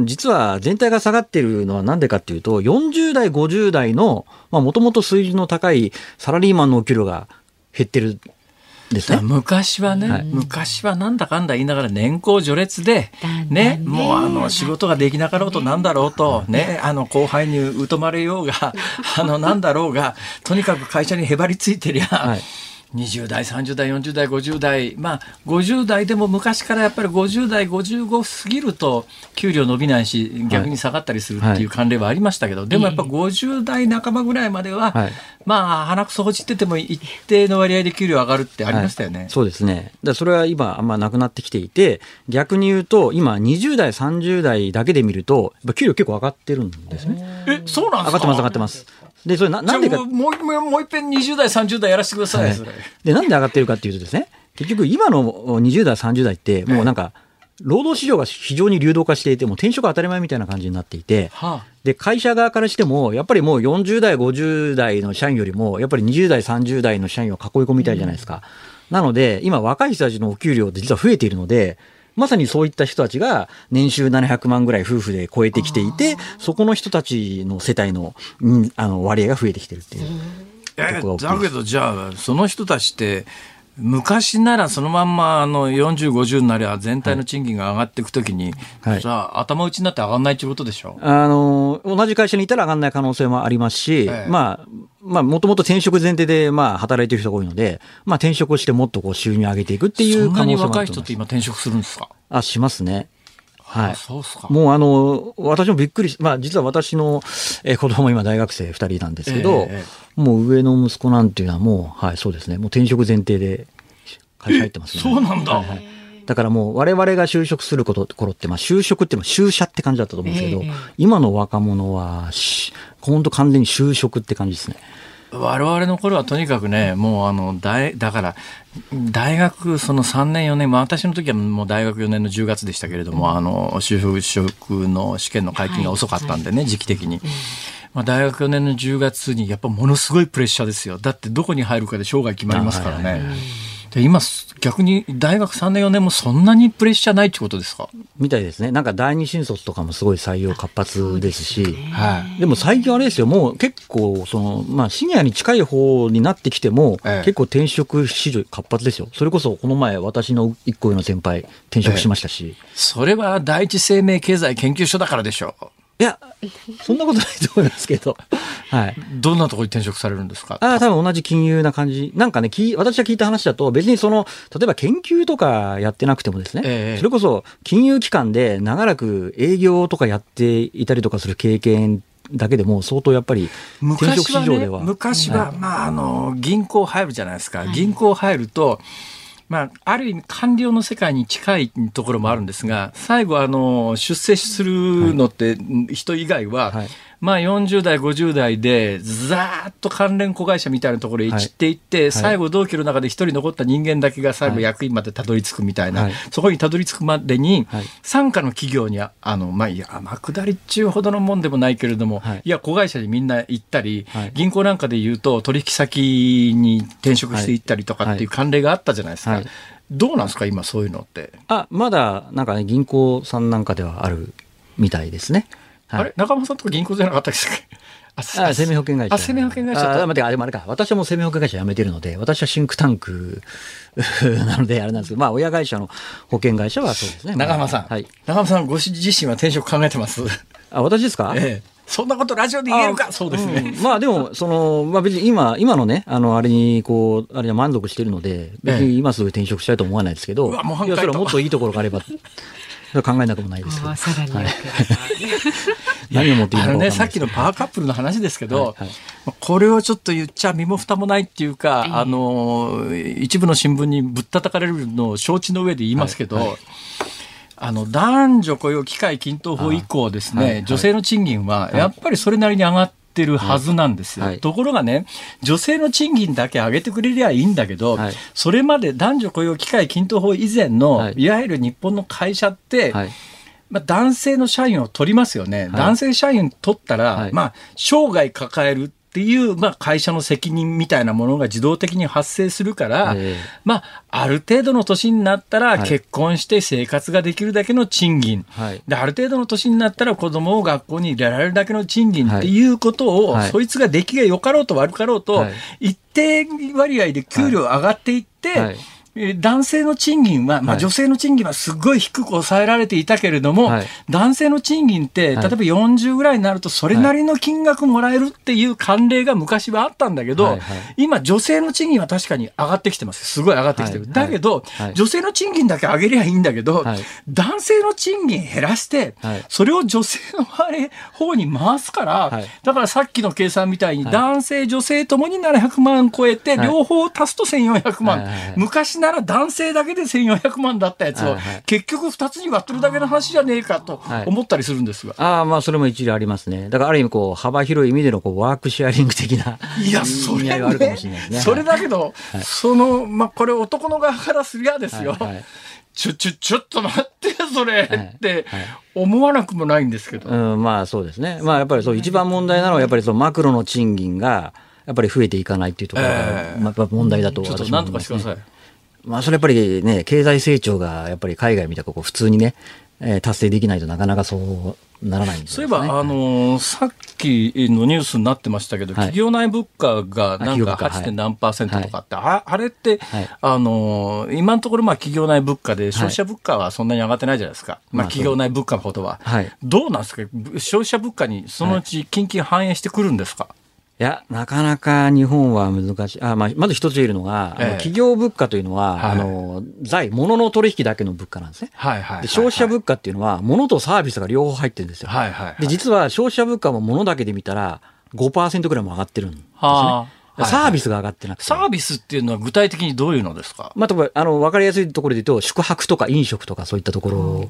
実は全体が下がっているのはなんでかっていうと、40代、50代の、まあ、もともと水準の高いサラリーマンのお給料が減ってるで。昔はね、はい、昔はなんだかんだ言いながら年功序列で、ね、もうあの仕事ができなかろうとなんだろうと、ね、あの後輩に疎まれようが、あのなんだろうが、とにかく会社にへばりついてりゃ、はい20代、30代、40代、50代、まあ、50代でも昔からやっぱり50代、55過ぎると給料伸びないし、逆に下がったりするっていう慣例はありましたけど、はい、でもやっぱ50代半ばぐらいまでは、はい、まあ、鼻くそほじってても一定の割合で給料上がるってありましたよね。はい、そうですね。だそれは今、あんまなくなってきていて、逆に言うと、今、20代、30代だけで見ると、給料結構上がってるんですね。え、そうなんですか？上がってます、上がってます。で、それな、なんでか。もう、もう一遍20代、30代やらせてください、はい、で、なんで上がってるかっていうとですね、結局今の20代、30代って、もうなんか、労働市場が非常に流動化していて、もう転職当たり前みたいな感じになっていて、はあ、で、会社側からしても、やっぱりもう40代、50代の社員よりも、やっぱり20代、30代の社員を囲い込みたいじゃないですか。うん、なので、今若い人たちのお給料って実は増えているので、まさにそういった人たちが年収700万ぐらい夫婦で超えてきていて、そこの人たちの世帯の,、あの割合が増えてきてるっていう。えだけどじゃあその人たちって昔ならそのまんまあの40、50になりゃ全体の賃金が上がっていくときに、はい、じゃあ頭打ちになって上がらないということでしょ？あの同じ会社にいたら上がらない可能性もありますし、ええ、まあ、まあ、もともと転職前提で、まあ、働いてる人が多いので、まあ、転職をしてもっとこう収入上げていくっていう可能性もあるそんなに若い人って今転職するんですか？あ、しますね。はい。もうあの、私もびっくりし、まあ実は私の、えー子供も今大学生2人なんですけど、えもう上の息子なんていうのはもう、はい、そうですね。もう転職前提で会社入ってますね。そうなんだはいはいだからもう我々が就職すること頃って、まあ就職っていうのは就社って感じだったと思うんですけど、ええ今の若者はし、本当完全に就職って感じですね。我々の頃はとにかくね、もうあの、大、だから、大学その3年4年、まあ私の時はもう大学4年の10月でしたけれども、あの、就職の試験の解禁が遅かったんでね、時期的に。まあ大学4年の10月にやっぱものすごいプレッシャーですよ。だってどこに入るかで生涯決まりますからね。で今、逆に大学3年4年もそんなにプレッシャーないってことですか？みたいですね。なんか第二新卒とかもすごい採用活発ですし、はい。でも最近あれですよ、もう結構、その、まあ、シニアに近い方になってきても、ええ結構転職市場活発ですよ。それこそ、この前、私の一個上の先輩、転職しましたし。それは第一生命経済研究所だからでしょいや、そんなことないと思いますけど。はい。う。どんなところに転職されるんですか？ああ、多分同じ金融な感じ。なんかね、き私が聞いた話だと、別にその、例えば研究とかやってなくてもですね、ええそれこそ金融機関で長らく営業とかやっていたりとかする経験だけでも相当やっぱり転職昔はね市場では。昔は、まあ、あの、銀行入るじゃないですか。銀行入ると、まあ、ある意味官僚の世界に近いところもあるんですが、最後、あの、出世するのって、人以外は、はいまあ40代、50代で、ざーっと関連子会社みたいなところへ散っていって、最後同期の中で一人残った人間だけが最後はい。役員までたどり着くみたいな、はい。そこにたどり着くまでに、はい。傘下の企業にああの、まあ、いや、天下りっちゅうほどのもんでもないけれども、はい。い、や、子会社にみんな行ったり、はい。銀行なんかで言うと、取引先に転職していったりとかっていう慣例があったじゃないですか。はい。どうなんですか、今そういうのって？あ、まだ、なんかね、銀行さんなんかではあるみたいですね。はいあれ？中間さんとこ銀行じゃなかったっけああ、生命保険会社。あ、生命保険会社あ、待って、あれもあれか。私はもう生命保険会社辞めてるので、私はシンクタンク なので、あれなんですけど、まあ、親会社の保険会社はそうですね。中浜さん、はい。中浜さんご自身は転職考えてます？あ、私ですか？ええ。そんなことラジオで言えるか？あそうですね。うんまあでも、その、まあ別に今、今のね、あの、あれに、こう、あれに満足してるので、別に今すぐ転職したいと思わないですけど、うわもう半いや、それはもっといいところがあれば、考えなくもないですけど。あ、さらによく何を持っていいあのか分かんないですさっきのパワーカップルの話ですけど、はいはい。これをちょっと言っちゃ身も蓋もないっていうか、あの、一部の新聞にぶったたかれるのを承知の上で言いますけど、はいはい。あの、男女雇用機会均等法以降ですね、あはいはい。女性の賃金はやっぱりそれなりに上がってるはずなんですよ。はいはいところがね、女性の賃金だけ上げてくれりゃいいんだけど、はいそれまで男女雇用機会均等法以前の、はいい、わゆる日本の会社って、はい。まあ、男性の社員を取りますよね。男性社員取ったら、はいまあ、生涯抱えるっていう、まあ、会社の責任みたいなものが自動的に発生するから、ええ。まあ、ある程度の年になったらはい。結婚して生活ができるだけの賃金。はい。で、ある程度の年になったら子供を学校に入れられるだけの賃金ってい。うことを、はい。そいつが出来が良かろうと悪かろうと、はい。一定割合で給料上がっていって、男性の賃金は、まあ、はい。女性の賃金はすごい低く抑えられていたけれども、はい。男性の賃金って、例えはいば40ぐらいになると、それなりの金額もらえるっていう慣例が昔はあったんだけど、はいはい。今、女性の賃金は確かに上がってきてます。すごい上がってきてる。はい。だけど、はい。女性の賃金だけ上げりゃいいんだけど、はい。男性の賃金減らして、はい。それを女性の方に回すから、はい。だからさっきの計算みたいに、はい。男性、女性ともに700万超えて、はい。両方足すと1400万、昔なら男性だけで1400万だったやつを、はいはい結局2つに割ってるだけの話じゃねえかとはい思ったりするんですが。ああ、まあ、それも一理ありますね。だから、ある意味、こう、幅広い意味での、こう、ワークシェアリング的な。いや、それ意味合いはあるかねもしれないですね。それだけど、はいその、まあ、これ男の側からすりゃですよ。はいはいちょ、ちょ、ちょっと待ってよ、それ、はいってはい思わなくもないんですけど。うん、まあそうですね。まあやっぱりそう、一番問題なのは、やっぱりそのマクロの賃金が、やっぱり増えていかないっていうところが、ええまあ問題だとちょっと私もなんとかしてください。まあそれやっぱりね、経済成長がやっぱり海外みたいなこう普通にね、えー達成できないとなかなかそうならないんですそういえば、あのーさっきのニュースになってましたけど、はい。企業内物価がなんか物価はい。8. 何パーセントとかって、ああれって、はい。あのー今のところまあ企業内物価で消費者物価はそんなに上がってないじゃないですか。まあまあ企業内物価のことは。はい。どうなんですか？消費者物価にそのうち近々反映してくるんですか、いや、なかなか日本は難しい。あまあ、まず一つ言えるのが、ええ企業物価というのは、はいあの、財、物の取引だけの物価なんですね。はいはいはいで消費者物価っていうのは、物とサービスが両方入ってるんですよ。はいはいはいで、実は消費者物価も物だけで見たら、5%ぐらいも上がってるんですね。はあサービスが上がってなくて。サービスっていうのは具体的にどういうのですか？まあ、例えば、あの、わかりやすいところで言うと、宿泊とか飲食とかそういったところ、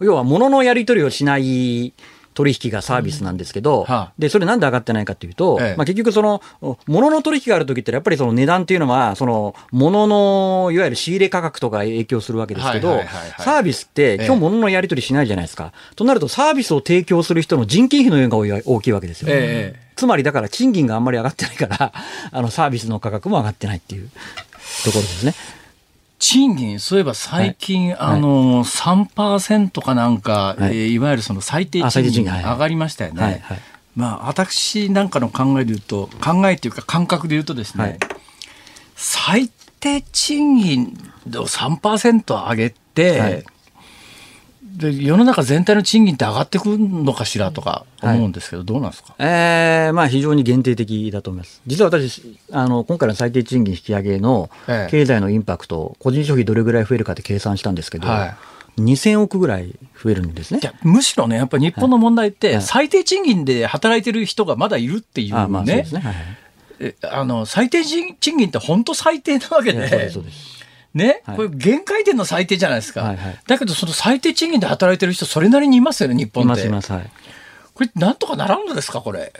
要は物のやり取りをしない取引がサービスなんですけど、はあで、それなんで上がってないかというと、ええまあ結局その、物の取引があるときってやっぱりその値段っていうのは、その、物の、いわゆる仕入れ価格とか影響するわけですけどサービスってええ今日物のやり取りしないじゃないですか。となるとサービスを提供する人の人件費の量が大きいわけですよ。ええつまりだから賃金があんまり上がってないから、あのサービスの価格も上がってないっていうところですね。賃金、そういえば最近、はい。あの、3%かなんか、はい。いえーいわゆるその最低賃賃金上がりましたよね。はいはい。まあ、私なんかの考えで言うと、考えっていうか感覚で言うとですね、はい。最低賃金を3%上げて、はいで世の中全体の賃金って上がってくるのかしらとか思うんですけど、どうなんですか？えーまあ非常に限定的だと思います。実は私、あの、今回の最低賃金引き上げのええ。経済のインパクト、個人消費どれぐらい増えるかって計算したんですけど、はい。2000億ぐらい増えるんですね。むしろね、やっぱり日本の問題って、はい。最低賃金で働いてる人がまだいるっていうね、あまあそうですね。はいはい。えあの最低賃金って本当最低なわけいやそうで、ですそうです。ね、はい。これ限界点の最低じゃないですか、はいはい。だけどその最低賃金で働いてる人それなりにいますよね日本いって。ますいます。はい。これなんとかならんのですかこれ？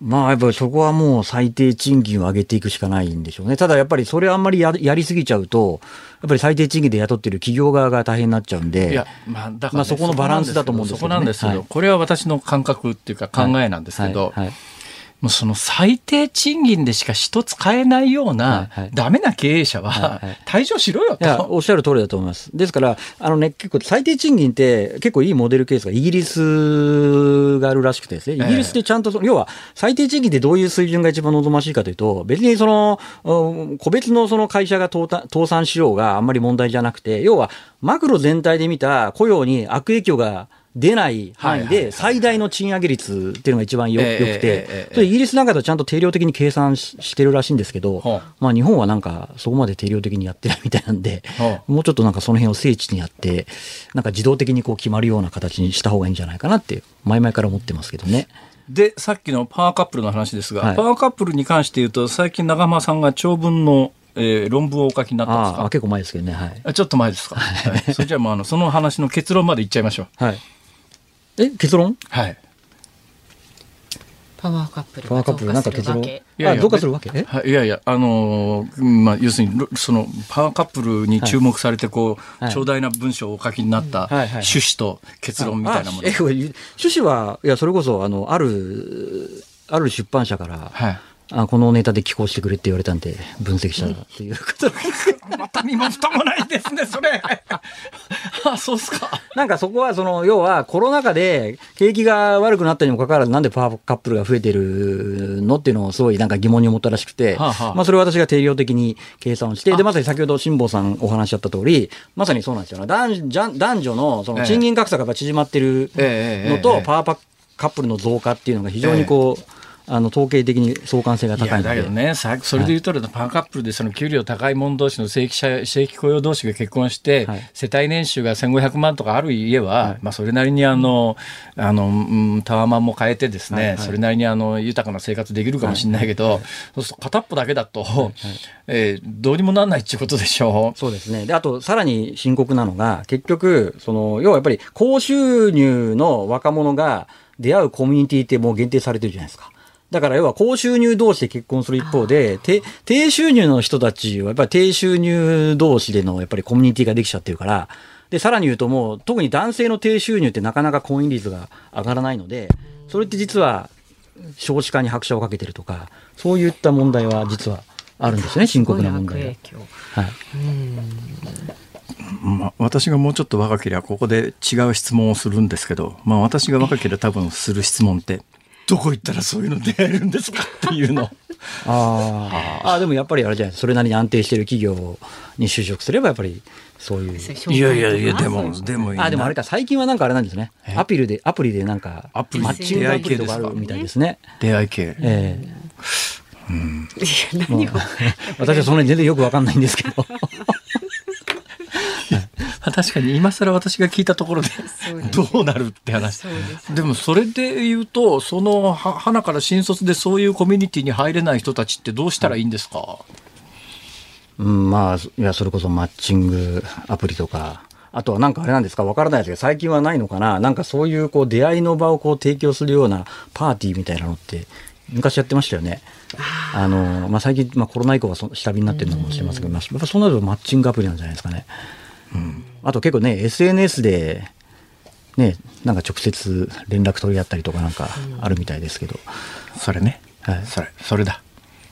まあやっぱりそこはもう最低賃金を上げていくしかないんでしょうね。ただやっぱりそれあんまりややりすぎちゃうと、やっぱり最低賃金で雇ってる企業側が大変になっちゃうんで、いやまあだから、ねまあそこのバランスだと思うんですけどね。そこなんですけど、はい。これは私の感覚っていうか考えなんですけど、はい。はいもうその最低賃金でしか人使えないような、はいはいダメな経営者ははいはい退場しろよいや、と。おっしゃる通りだと思います。ですから、あのね、結構最低賃金って結構いいモデルケースがイギリスがあるらしくてですね、イギリスってちゃんとその、要は最低賃金ってどういう水準が一番望ましいかというと、別にその、うん個別のその会社が倒産しようがあんまり問題じゃなくて、要はマクロ全体で見た雇用に悪影響が出ない範囲で最大の賃上げ率っていうのが一番よくてイギリスなんかだとちゃんと定量的に計算ししてるらしいんですけどまあ日本はなんかそこまで定量的にやってないみたいなんでほ、もうちょっとなんかその辺を精緻にやって、なんか自動的にこう決まるような形にした方がいいんじゃないかなって、前々から思ってますけどね。で、さっきのパワーカップルの話ですが、はいパワーカップルに関して言うと、最近長間さんが長文の、えー論文をお書きになったんですああ、か結構前ですけどね。はい。あちょっと前ですか？はい、それじゃあもうあのその話の結論までいっちゃいましょう。はい。え、結論？はい。パワーカップルパワーカップルなんか結論？いやいやあ、どうかするわけ？い、いやいや、あのーうんまあ、要するに、ろその、パワーカップルに注目されて、こう、はい長大な文章をお書きになったはいはいはい趣旨と結論みたいなもの。あえ、これ趣旨は、いや、それこそ、あの、ある、ある出版社から、はい。あこのネタで寄稿してくれって言われたんで、分析したっていうことまた身も蓋もないですね、それ。あ、そうっすか。なんかそこは、その、要はコロナ禍で景気が悪くなったにもかかわらず、なんでパワーカップルが増えてるのっていうのをすごいなんか疑問に思ったらしくて、はあはあまあそれを私が定量的に計算をして、で、まさに先ほど辛坊さんお話しあった通り、まさにそうなんですよ。男女男女のその賃金格差が縮まってるええええのとええ、パワーカップルの増加っていうのが非常にこう、あの統計的に相関性が高い。だけどね、さそれで言うと、パワーカップルでその給料高い者同士の正規者正規雇用同士が結婚して、はい。世帯年収が1500万とかある家は、はい。まあ、それなりにあの、あのうんタワマンも変えてですね、はい。はい。それなりにあの豊かな生活できるかもしれないけど、そうすると片っぽだけだと、えーどうにもなんないっていうことでしょう。そうですね。で、あと、さらに深刻なのが、結局、その、要はやっぱり、高収入の若者が出会うコミュニティってもう限定されてるじゃないですか。だから、要は高収入同士で結婚する一方で、低低収入の人たちは、やっぱり低収入同士での、やっぱりコミュニティができちゃってるから、で、さらに言うともう、特に男性の低収入ってなかなか婚姻率が上がらないので、それって実は、少子化に拍車をかけてるとか、そういった問題は実はあるんですね、深刻な問題が。はい。まあ、私がもうちょっと若ければここで違う質問をするんですけど、まあ、私が若ければ多分する質問ってどこ行ったらそういうの出会えるんですかっていうの。ああ、でもやっぱりあれじゃないそれなりに安定してる企業に就職すれば、やっぱりそういう。いやいやいやでもでもいいなあ、でもあれか、最近はなんかあれなんですね。アプリで、アプリでなんか、アプリマッチングアプリとかあるみたいですね。出会い系。ええうん、何を私はその辺全然よくわかんないんですけど確かに今更私が聞いたところで どうなるって話。でもそれで言うとその花から新卒でそういうコミュニティに入れない人たちってどうしたらいいんですか、うん、まあいやそれこそマッチングアプリとかあとはなんかあれなんですか？わからないですけど最近はないのかな？なんかそういうこう出会いの場をこう提供するようなパーティーみたいなのって昔やってましたよね。あのまあ、最近、まあ、コロナ以降はそ下火になってるのかもしれませんけど、やっぱそうなるとマッチングアプリなんじゃないですかね。うん、あと結構ね SNS でねなんか直接連絡取り合ったりとかなんかあるみたいですけど、うん、それね、はい、それそれだ。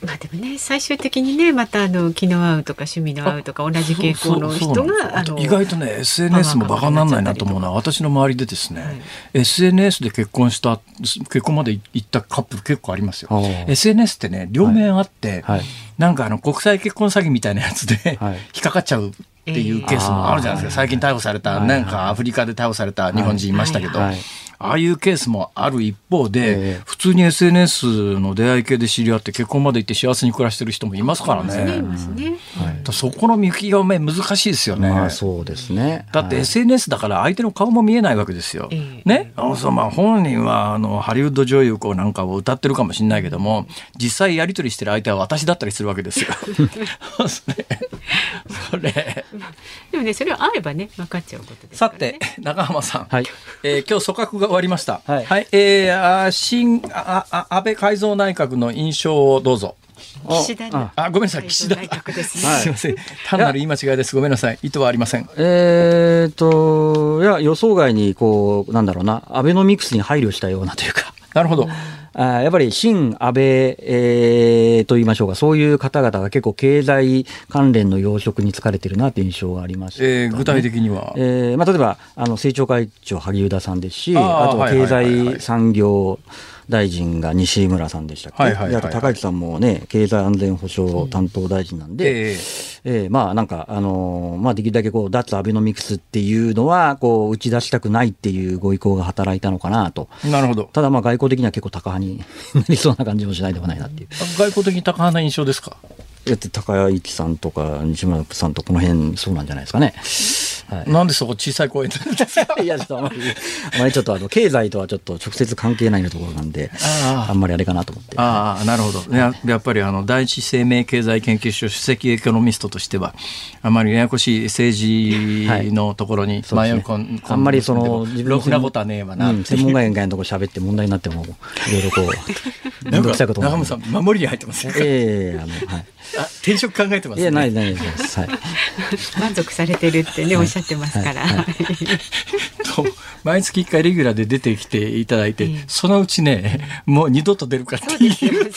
まあでもね最終的にねまたあの気の合うとか趣味の合うとか同じ傾向の人が意外とね SNS もバカにならないなと思うのは私の周りでですね、はい、SNS で結婚した結婚まで行ったカップル結構ありますよ。SNS ってね両面あって、はい。はい、なんかあの国際結婚詐欺みたいなやつで、引っかかっちゃうっていうケースもあるじゃないですか、最近逮捕された、なんかアフリカで逮捕された日本人いましたけど、ああいうケースもある一方で、えー、普通に SNS の出会い系で知り合って結婚まで行って幸せに暮らしてる人もいますからね。そこの見極め難しいですよね。まあ、そうですね。だって SNS だから相手の顔も見えないわけですよ。はい、ね。あそうまあ本人はあのハリウッド女優こうなんかを歌ってるかもしれないけども、実際やり取りしてる相手は私だったりするわけですよ。それ。でもねそれは会えばね分かっちゃうことです、ね、さて中浜さん、はい、えー、今日組閣が終わりました。はい、はい、えー、あ新ああ安倍改造内閣の印象をどうぞ。岸田あごめんなさい。岸田。内閣です、ね、すみません。単なる言い間違いです。ごめんなさい。意図はありません。えー、っといや予想外にこうなんだろうな。アベノミクスに配慮したようなというか。なるほど、あやっぱり新安倍、えー、と言いましょうか、そういう方々が結構経済関連の要職に就かれてるなという印象がありまし、ね、えー、具体的には、えーまあ、例えばあの政調会長、萩生田さんですし、あとは経済産業、大臣が西村さんでしたっけ、はいはいはい。はい、高市さんもね、経済安全保障担当大臣なんで、うん、えー、えー、まあなんか、あのー、まあ、できるだけこう脱アベノミクスっていうのはこう打ち出したくないっていうご意向が働いたのかなと、なるほど。ただ、まあ外交的には結構高派に なりそうな感じもしないでもないなっていう。外交的に高派な印象ですか？だって高市さんとか西村さんとこの辺そうなんじゃないですかね。はい、なんでそこ小さい声で いやちょっとあまりあまりちょっとあの経済とはちょっと直接関係ないのところなんで あんまりあれかなと思って。ああなるほど、ややっぱりあの第一生命経済研究所首席エコノミストとしてはあまりややこしい政治のところに迷い込ん、ね、あんまりその自分ろくなことはねえわな、うん、専門外のところ喋って問題になってもいろいろこう面倒くさいこと中村さん守りに入ってますね。ええー、あのはい。あ転職考えてます、ね、いやないないです、はい、満足されてるってね、おっしゃってますから、はいはい、毎月1回レギュラーで出てきていただいて、そのうちねもう二度と出るかっていう。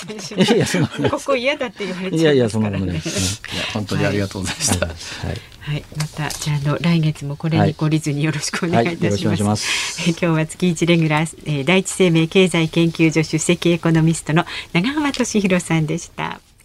いやここ嫌だって言われちゃう、ね、いやいやそんなことないです。ね本当にありがとうございました、はい。はい、またじゃあの来月もこれに懲りずによろしくお願いいたします。はい、今日は月一レギュラー、えー、第一生命経済研究所出席エコノミストの長浜俊弘さんでした。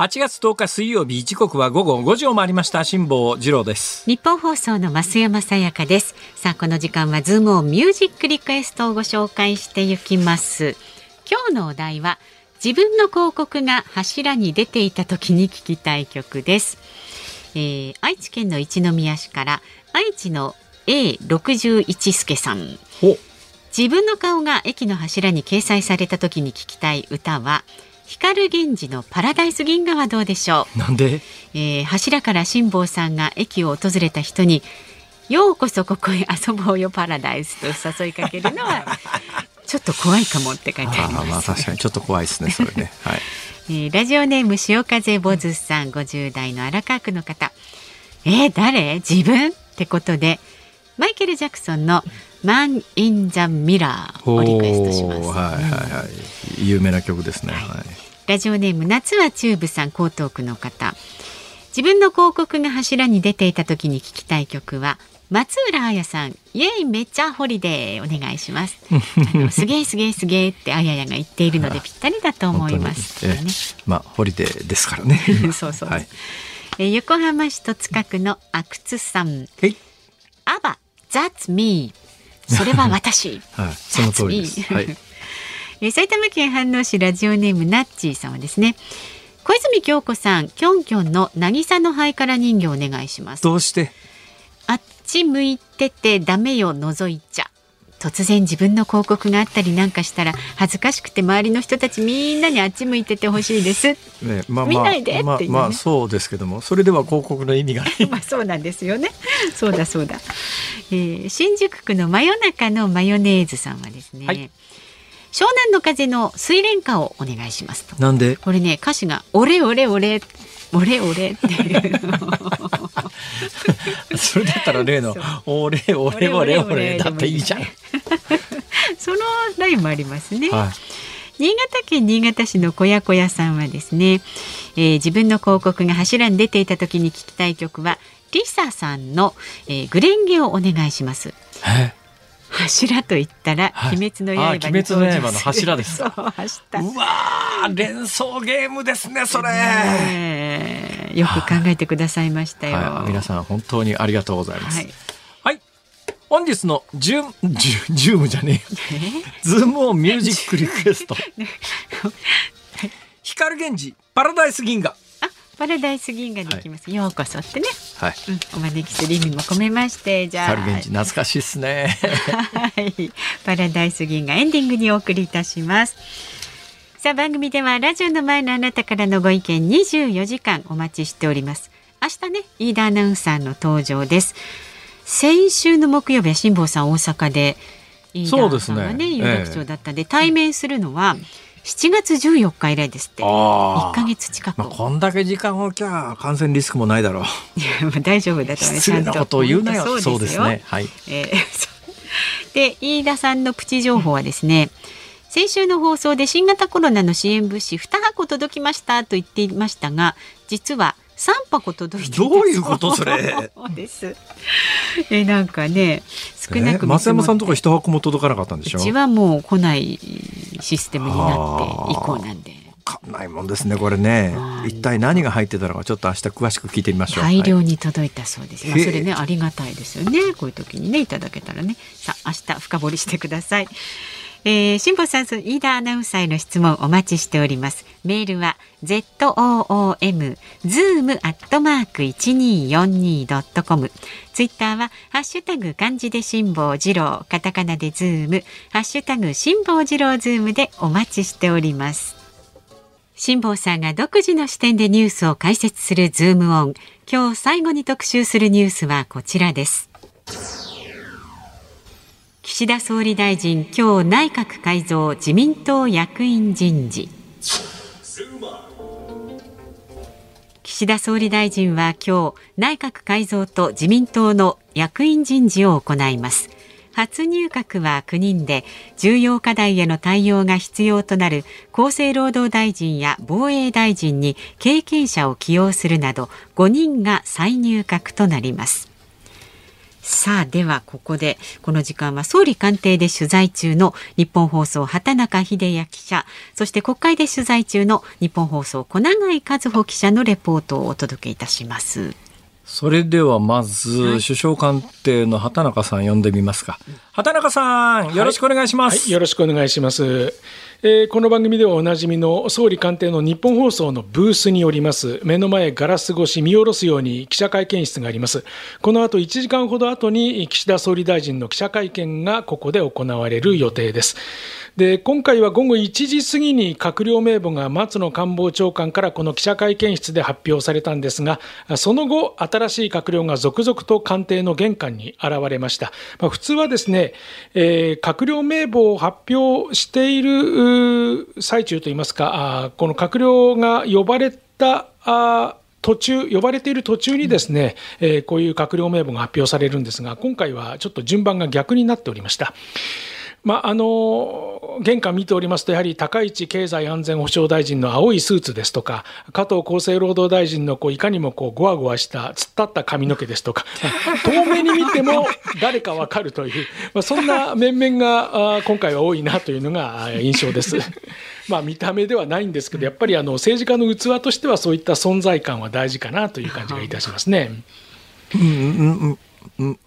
8月10日水曜日時刻は午後5時を回りました。辛坊治郎です。日本放送の増山さやかです。さあこの時間はズームをミュージックリクエストをご紹介していきます。今日のお題は自分の広告が柱に出ていた時に聞きたい曲です、えー、愛知県の一宮市から愛知の A61 助さん。自分の顔が駅の柱に掲載された時に聞きたい歌は光源氏のパラダイス銀河はどうでしょう？なんで、えー、柱から辛坊さんが駅を訪れた人にようこそここへ遊ぼうよパラダイスと誘いかけるのは ちょっと怖いかもって書いてあります。あまあ確かにちょっと怖いですねそれね。はい。えー、ラジオネーム潮風ボズさん50代の荒川区の方。えー、誰？自分？ってことでマイケル・ジャクソンのマン・イン・ザ・ミラーをリクエストします。はいはいはい。有名な曲ですね。はい、ラジオネーム夏はチューブさん江東区の方。自分の広告が柱に出ていた時に聞きたい曲は松浦亜弥さん、 Yeah!めっちゃホリデーお願いします。すげえすげえすげえってあややが言っているのでぴったりだと思います。ね、まあホリデーですからね。そうそう。はい、え横浜市戸塚区の阿久津さん。 ABBA、That's me。それは私。はい、その通りです。はい。え埼玉県飯能市ラジオネームナッチーさんはですね。小泉京子さん、キョンキョンの渚のハイカラ人形お願いします。どうして？ち向いててダメよ覗いちゃ突然自分の広告があったりなんかしたら恥ずかしくて周りの人たちみんなにあっち向いててほしいです。ね、まあ、見ないで、ね、まあ、まあ、そうですけども、それでは広告の意味が まあ、そうなんですよね。そうだそうだ。えー、新宿区の真夜中のマヨネーズさんはですね。はい、湘南の風の水蓮花をお願いしますと。なんで？これね、歌詞がオレオレオレ。オレオレ。っていうそれだったら例のオレオレオレオレ。だっていいじゃん。そのラインもありますね、はい、新潟県新潟市の小屋小屋さんはですね、えー、自分の広告が柱に出ていた時に聞きたい曲はリサさんの、えー、グレンゲをお願いします柱と言ったら、鬼滅の刃鬼滅の刃の柱です。うわ連想ゲームですね、それ、ね。よく考えてくださいましたよ、はい、皆さん本当にありがとうございます。はい、はい、本日のジュジュジュームじゃねえ。ズームオンミュージックリクエスト。光源氏パラダイス銀河。パラダイス銀河でいきます、はい、ようこそってね、はい、うん、お招きする意味も込めまして。じゃあ懐かしいですね。はい。パラダイス銀河エンディングにお送りいたします。さあ番組ではラジオの前のあなたからのご意見24時間お待ちしております。明日ね飯田アナウンサーの登場です。先週の木曜日は辛坊さん大阪で飯田さんがね有楽町だったんで、ええ、対面するのは、7月14日以来ですって。1か月近く、まあ、こんだけ時間をきゃ感染リスクもないだろう。いや大丈夫だと思い失礼なことを言うなよ。そうですね。はい、えー、で飯田さんのプチ情報はですね、先週の放送で新型コロナの支援物資2箱届きましたと言っていましたが実は三箱届いてどういうことそれ？です。えなんかね少なく松山さんとか一箱も届かなかったんでしょ？うちはもう来ないシステムになって以降なんで。かんないもんですねこれね。一体何が入ってたのかちょっと明日詳しく聞いてみましょう。大量に届いたそうです、はい、まあ、それねありがたいですよね。こういう時にねいただけたらね。さあ明日深掘りしてくださいえー、辛坊さん、飯田アナウンサーへの質問お待ちしております。メールは z o o m zoom アットマーク一二四二ドットコム。ツイッターはハッシュタグ漢字で辛坊治郎、カタカナでズーム、ハッシュタグ辛坊治郎ズームでお待ちしております。辛坊さんが独自の視点でニュースを解説するズームオン。今日最後に特集するニュースはこちらです。岸田総理大臣今日内閣改造自民党役員人事。岸田総理大臣は今日内閣改造と自民党の役員人事を行います。初入閣は9人で重要課題への対応が必要となる厚生労働大臣や防衛大臣に経験者を起用するなど5人が再入閣となります。さあではここでこの時間は総理官邸で取材中の日本放送畑中秀也記者そして国会で取材中の日本放送小永井和穂記者のレポートをお届けいたします。それではまず、はい、首相官邸の畑中さん呼んでみますか。畑中さん、よろしくお願いします、はいはい、よろしくお願いします。えー、この番組ではおなじみの総理官邸の日本放送のブースにおります目の前ガラス越し見下ろすように記者会見室があります。この後1時間ほど後に岸田総理大臣の記者会見がここで行われる予定です。で今回は午後1時過ぎに閣僚名簿が松野官房長官からこの記者会見室で発表されたんですがその後新しい閣僚が続々と官邸の玄関に現れました、まあ、普通はですね、えー、閣僚名簿を発表している最中といいますかこの閣僚が呼ばれた途中、呼ばれている途中にですね、えー、こういう閣僚名簿が発表されるんですが、今回はちょっと順番が逆になっておりました。まあ、あの玄関見ておりますと、やはり高市経済安全保障大臣の青いスーツですとか、加藤厚生労働大臣のこういかにもこうごわごわした突っ立った髪の毛ですとか、遠目に見ても誰かわかるという、まあ、そんな面々が今回は多いなというのが印象です。まあ見た目ではないんですけど、やっぱりあの政治家の器としてはそういった存在感は大事かなという感じがいたしますね。うんうんうん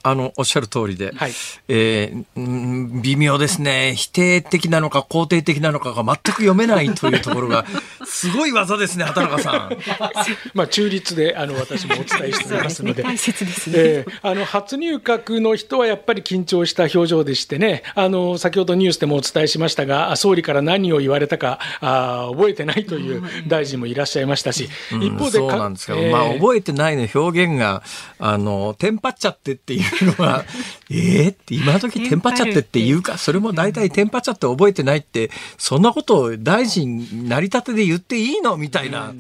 あの、おっしゃる通りで、はい、えー、微妙ですね。否定的なのか肯定的なのかが全く読めないというところが、すごい技ですね、畑中さん。まあ、中立で、あの、私もお伝えしていますので。大切ですね。えー、あの、初入閣の人はやっぱり緊張した表情でしてね、あの、先ほどニュースでもお伝えしましたが、総理から何を言われたか、あ覚えてないという大臣もいらっしゃいましたし、うん、一方で、そうなんですけど、えー、まあ、覚えてないの表現が、あの、テンパっちゃってっていうのは、ええって今時テンパっちゃってって言うか、それも大体テンパっちゃって覚えてないって、そんなことを大臣成り立てで言っていいの？みたいな。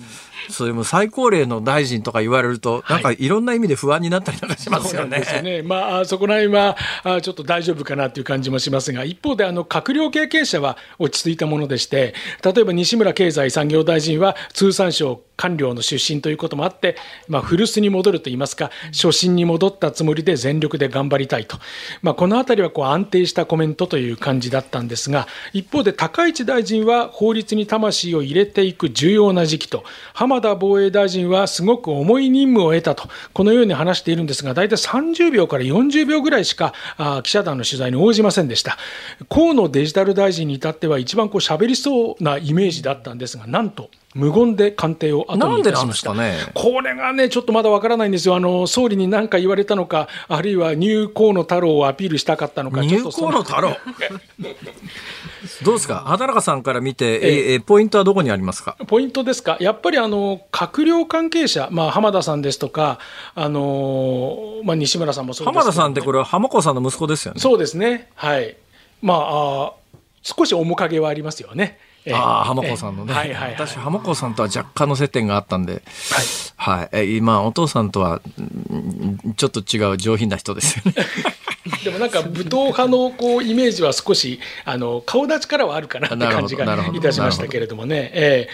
それも最高齢の大臣とか言われると、なんかいろんな意味で不安になったりなんかしますよね。はい、ね。まあ、そこら辺はちょっと大丈夫かなという感じもしますが、一方であの閣僚経験者は落ち着いたものでして、例えば西村経済産業大臣は通産省官僚の出身ということもあって、まあ、古巣に戻るといいますか、初心に戻ったつもりで全力で頑張りたいと、まあ、このあたりはこう安定したコメントという感じだったんですが、一方で高市大臣は法律に魂を入れていく重要な時期と、浜田防衛大臣はすごく重い任務を得たと、このように話しているんですが、大体30秒から40秒ぐらいしか記者団の取材に応じませんでした。河野デジタル大臣に至っては、一番こう喋りそうなイメージだったんですが、なんと、無言で官邸を後にいたしました。ね、これがね、ちょっとまだわからないんですよ。あの、総理に何か言われたのか、あるいは入港の太郎をアピールしたかったのか、入太郎？どうですか？畑中さんから見て、ええポイントはどこにありますか？ポイントですか？やっぱりあの、閣僚関係者、まあ、浜田さんですとか、あのまあ、西村さんもそうです浜田さんってこれは浜子さんの息子ですよね。そうですね。はい。まあ、あ少し面影はありますよね。ああ、浜子さんのね。はいはいはい、私、浜子さんとは若干の接点があったんで、はい。はい。今、お父さんとは、ちょっと違う上品な人ですよね。でもなんか武闘派のこうイメージは少しあの顔立ちからはあるかなって感じがいたしましたけれどもね、え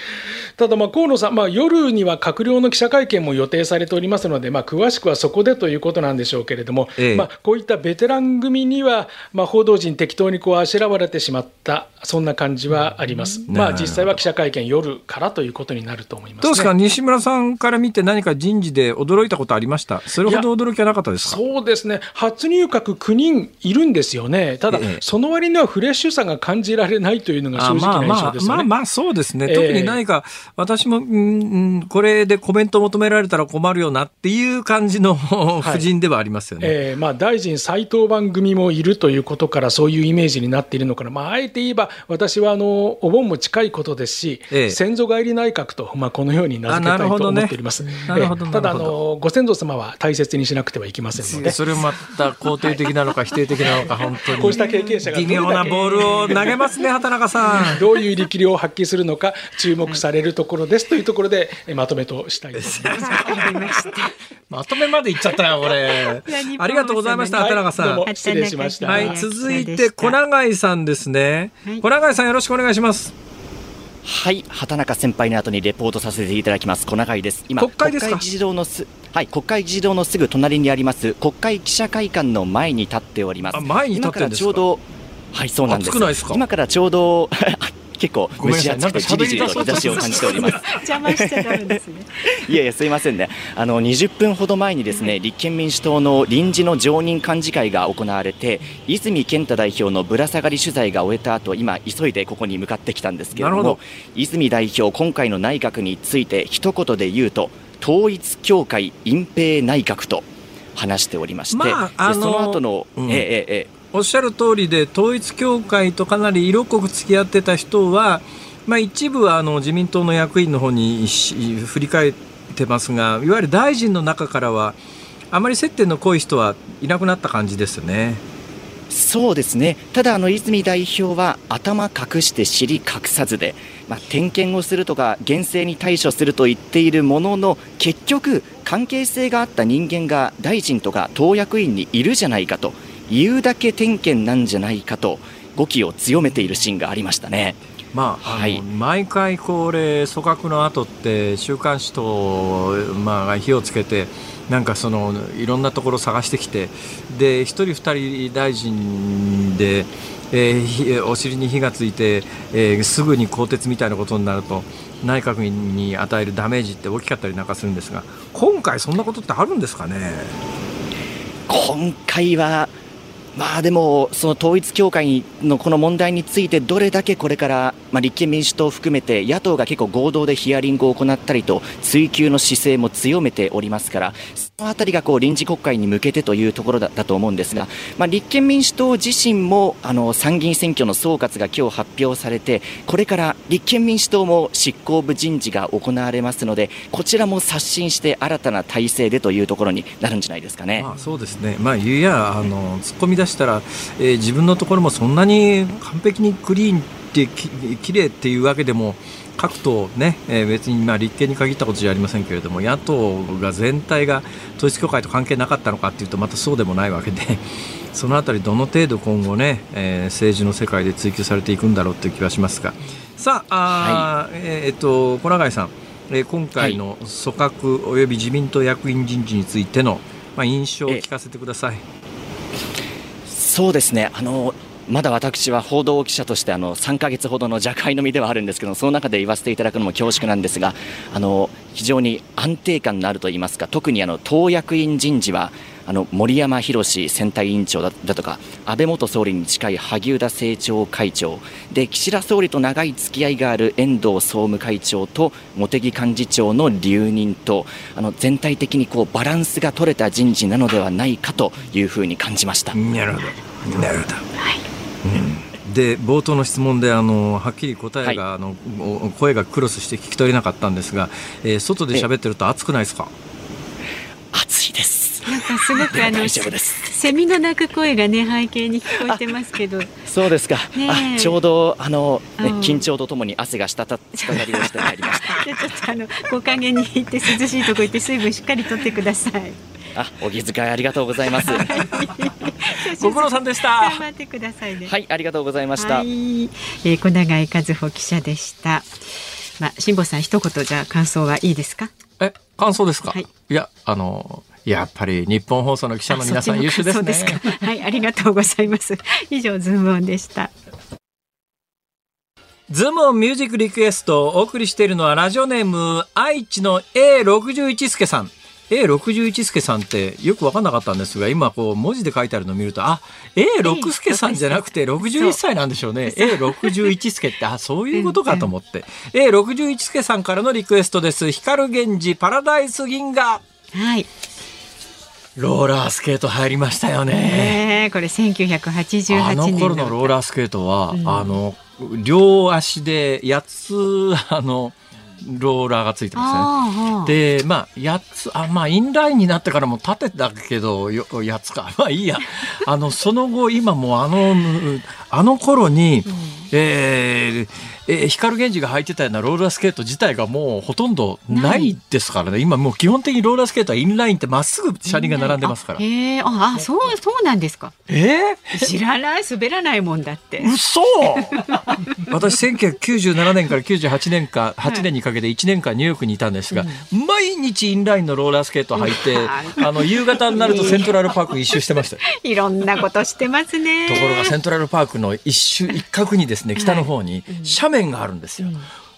ー、ただまあ河野さん、まあ、夜には閣僚の記者会見も予定されておりますので、まあ、詳しくはそこでということなんでしょうけれども、えまあ、こういったベテラン組には、まあ、報道陣適当にこうあしらわれてしまったそんな感じはあります、まあ、実際は記者会見夜からということになると思います、ね、どうですか？西村さんから見て何か人事で驚いたことありました？それほど驚きはなかったですか？そうですね。初入閣9人いるんですよね、ただ、ええ、その割にはフレッシュさが感じられないというのが正直な印象ですよね。まあ、まあ、まあ、そうですね、特に何か、私も、うん、これでコメント求められたら困るよなっていう感じの夫人ではありますよね、はい、え。ー、まあ、大臣再登板組もいるということから、そういうイメージになっているのかな、まあ、あえて言えば、私はあのお盆も近いことですし、ええ、先祖返り内閣と、まあ、このように名付けたいと思っております。ね、ただあの、ご先祖様は大切にしなくてはいけませんので。それまた肯定的なのか否定的なのか、本当に。こうした経験者が微妙なボールを投げますね、畑中さん。どういう力量を発揮するのか、注目されるところですというところで、まとめとしたいと思います。まとめまでいっちゃったよ、これ。ありがとうございました、畑中さん。はい、失礼しました。はい、続いて、小永井さんですね。小永井さん、よろしくお願いします。はい畑中先輩の後にレポートさせていただきます。小永井です。今国会ですか？議事堂のすはい国会議事堂のすぐ隣にあります。国会記者会館の前に立っております。前に立って今からちょうどはいそうなんです。今からちょうど結構蒸し暑くてじりじりと日差しを感じております。邪魔しちゃダメですね。いやいやすいませんね。あの20分ほど前にですね、立憲民主党の臨時の常任幹事会が行われて、泉健太代表のぶら下がり取材が終えた後、今急いでここに向かってきたんですけれども、泉代表今回の内閣について一言で言うと、統一教会隠蔽内閣と話しておりまして、まあ、あのその後の、うん、ええええおっしゃる通りで統一教会とかなり色濃く付き合ってた人は、まあ、一部はあの自民党の役員の方に振り返ってますがいわゆる大臣の中からはあまり接点の濃い人はいなくなった感じですよね。そうですねただあの泉代表は頭隠して尻隠さずで、まあ、点検をするとか厳正に対処すると言っているものの結局関係性があった人間が大臣とか党役員にいるじゃないかと言うだけ点検なんじゃないかと語気を強めているシーンがありましたね。まあ、はい、毎回恒例組閣の後って週刊誌と、まあ、火をつけてなんかそのいろんなところ探してきてで1人2人大臣で、えー、お尻に火がついて、えー、すぐに更迭みたいなことになると内閣に与えるダメージって大きかったりなんかするんですが今回そんなことってあるんですかね？今回はまあでも、その統一教会のこの問題について、どれだけこれから、まあ、立憲民主党を含めて、野党が結構合同でヒアリングを行ったりと、追及の姿勢も強めておりますから、そのあたりがこう臨時国会に向けてというところだと思うんですが、まあ、立憲民主党自身もあの参議院選挙の総括が今日発表されて、これから立憲民主党も執行部人事が行われますので、こちらも刷新して新たな体制でというところになるんじゃないですかね。まあ、そうですね、まあ、いやあの突っ込み出したら、えー、自分のところもそんなに完璧にクリーンってききれいっていうわけでも各党ね、えー、別にまあ立憲に限ったことじゃありませんけれども野党が全体が統一教会と関係なかったのかっていうとまたそうでもないわけで そのあたりどの程度今後ね、えー、政治の世界で追及されていくんだろうという気はしますが。さああ、はい、えー、っと小永井さん、えー、今回の組閣および自民党役員人事についての、まあ、印象を聞かせてください。そうですね。あのまだ私は報道記者としてあの3か月ほどの若輩の身ではあるんですけどその中で言わせていただくのも恐縮なんですがあの非常に安定感のあるといいますか特にあの党役員人事はあの森山宏選対委員長だとか安倍元総理に近い萩生田政調会長で岸田総理と長い付き合いがある遠藤総務会長と茂木幹事長の留任とあの全体的にこうバランスが取れた人事なのではないかというふうに感じました。なるほど。なるほど、はい。うん、で冒頭の質問であのはっきり答えが、はい、あの声がクロスして聞き取れなかったんですが、えー、外で喋ってると暑くないですか？暑いです。なんかすごくあのセミの鳴く声がね背景に聞こえてますけど。そうですか、ね、ちょうどあの、ね、緊張とともに汗が滴た滴り落ちてまいりました。ちょっとあの木陰に行って涼しいとこ行って水分しっかりとってくださいあ、お気遣いありがとうございます。ご苦労さんでした。頑張ってくださいね。はい、ありがとうございました。はい、えー、小永井和穂記者でした。まあ、辛坊さん一言じゃ感想はいいですか？え、感想ですか？はい、いや、あの。やっぱり日本放送の記者の皆さん優秀ですね。はい、ありがとうございます。以上ズームオンでした。ズームオンミュージックリクエストをお送りしているのはラジオネーム愛知の A61 助さん。A61 助さんってよく分かんなかったんですが今こう文字で書いてあるのを見るとあ A6 助さんじゃなくて61歳なんでしょうね。A61 助ってあそういうことかと思って。A61 助さんからのリクエストです。光 GENJI パラダイス銀河。はい。ローラースケート入りましたよね。ねこれ1988年あの頃のローラースケートは、うん、あの両足で8つあのローラーがついてますね。で、まあ、8つ、あ、まあ、インラインになってからも縦だけど、よ8つか。まあいいや。あの、その後、今もあの、あの頃に、うん、えー、えー、光源氏が履いてたようなローラースケート自体がもうほとんどないですからね。今もう基本的にローラースケートはインラインってまっすぐ車輪が並んでますから。へえああそうそうなんですか。えー、知らない滑らないもんだって。嘘！私1997年から98年か8年にかけて1年間ニューヨークにいたんですが、うん、毎日インラインのローラースケート履いてあの夕方になるとセントラルパーク一周してましたいろんなことしてますね。ところがセントラルパーク区の一周一角にですね北の方に斜面があるんですよ。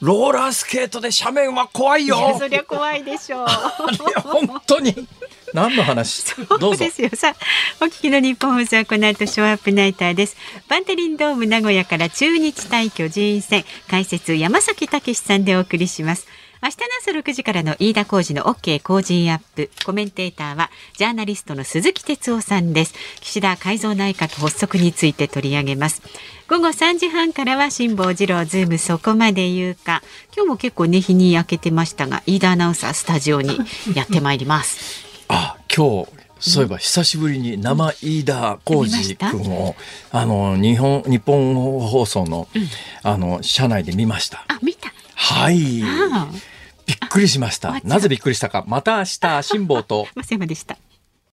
ローラースケートで斜面は怖いよ。そりゃ怖いでしょう。本当に。何の話？そうですよさあお聞きのニッポン放送はこの後ショーアップナイターですバンテリンドーム名古屋から中日対巨人戦解説山崎武さんでお送りします明日の朝6時からの飯田浩二の OK 工事アップ。コメンテーターはジャーナリストの鈴木哲夫さんです。岸田改造内閣発足について取り上げます。午後3時半からは辛坊治郎ズームそこまで言うか。今日も結構ね日に焼けてましたが、飯田アナウンサースタジオに やってまいります。あ、今日そういえば久しぶりに生飯田浩二君を、あの日本日本放送の、あの社内で見ました。あ見た。はい。びっくりしました。なぜびっくりしたか。また明日辛坊と 松山でした。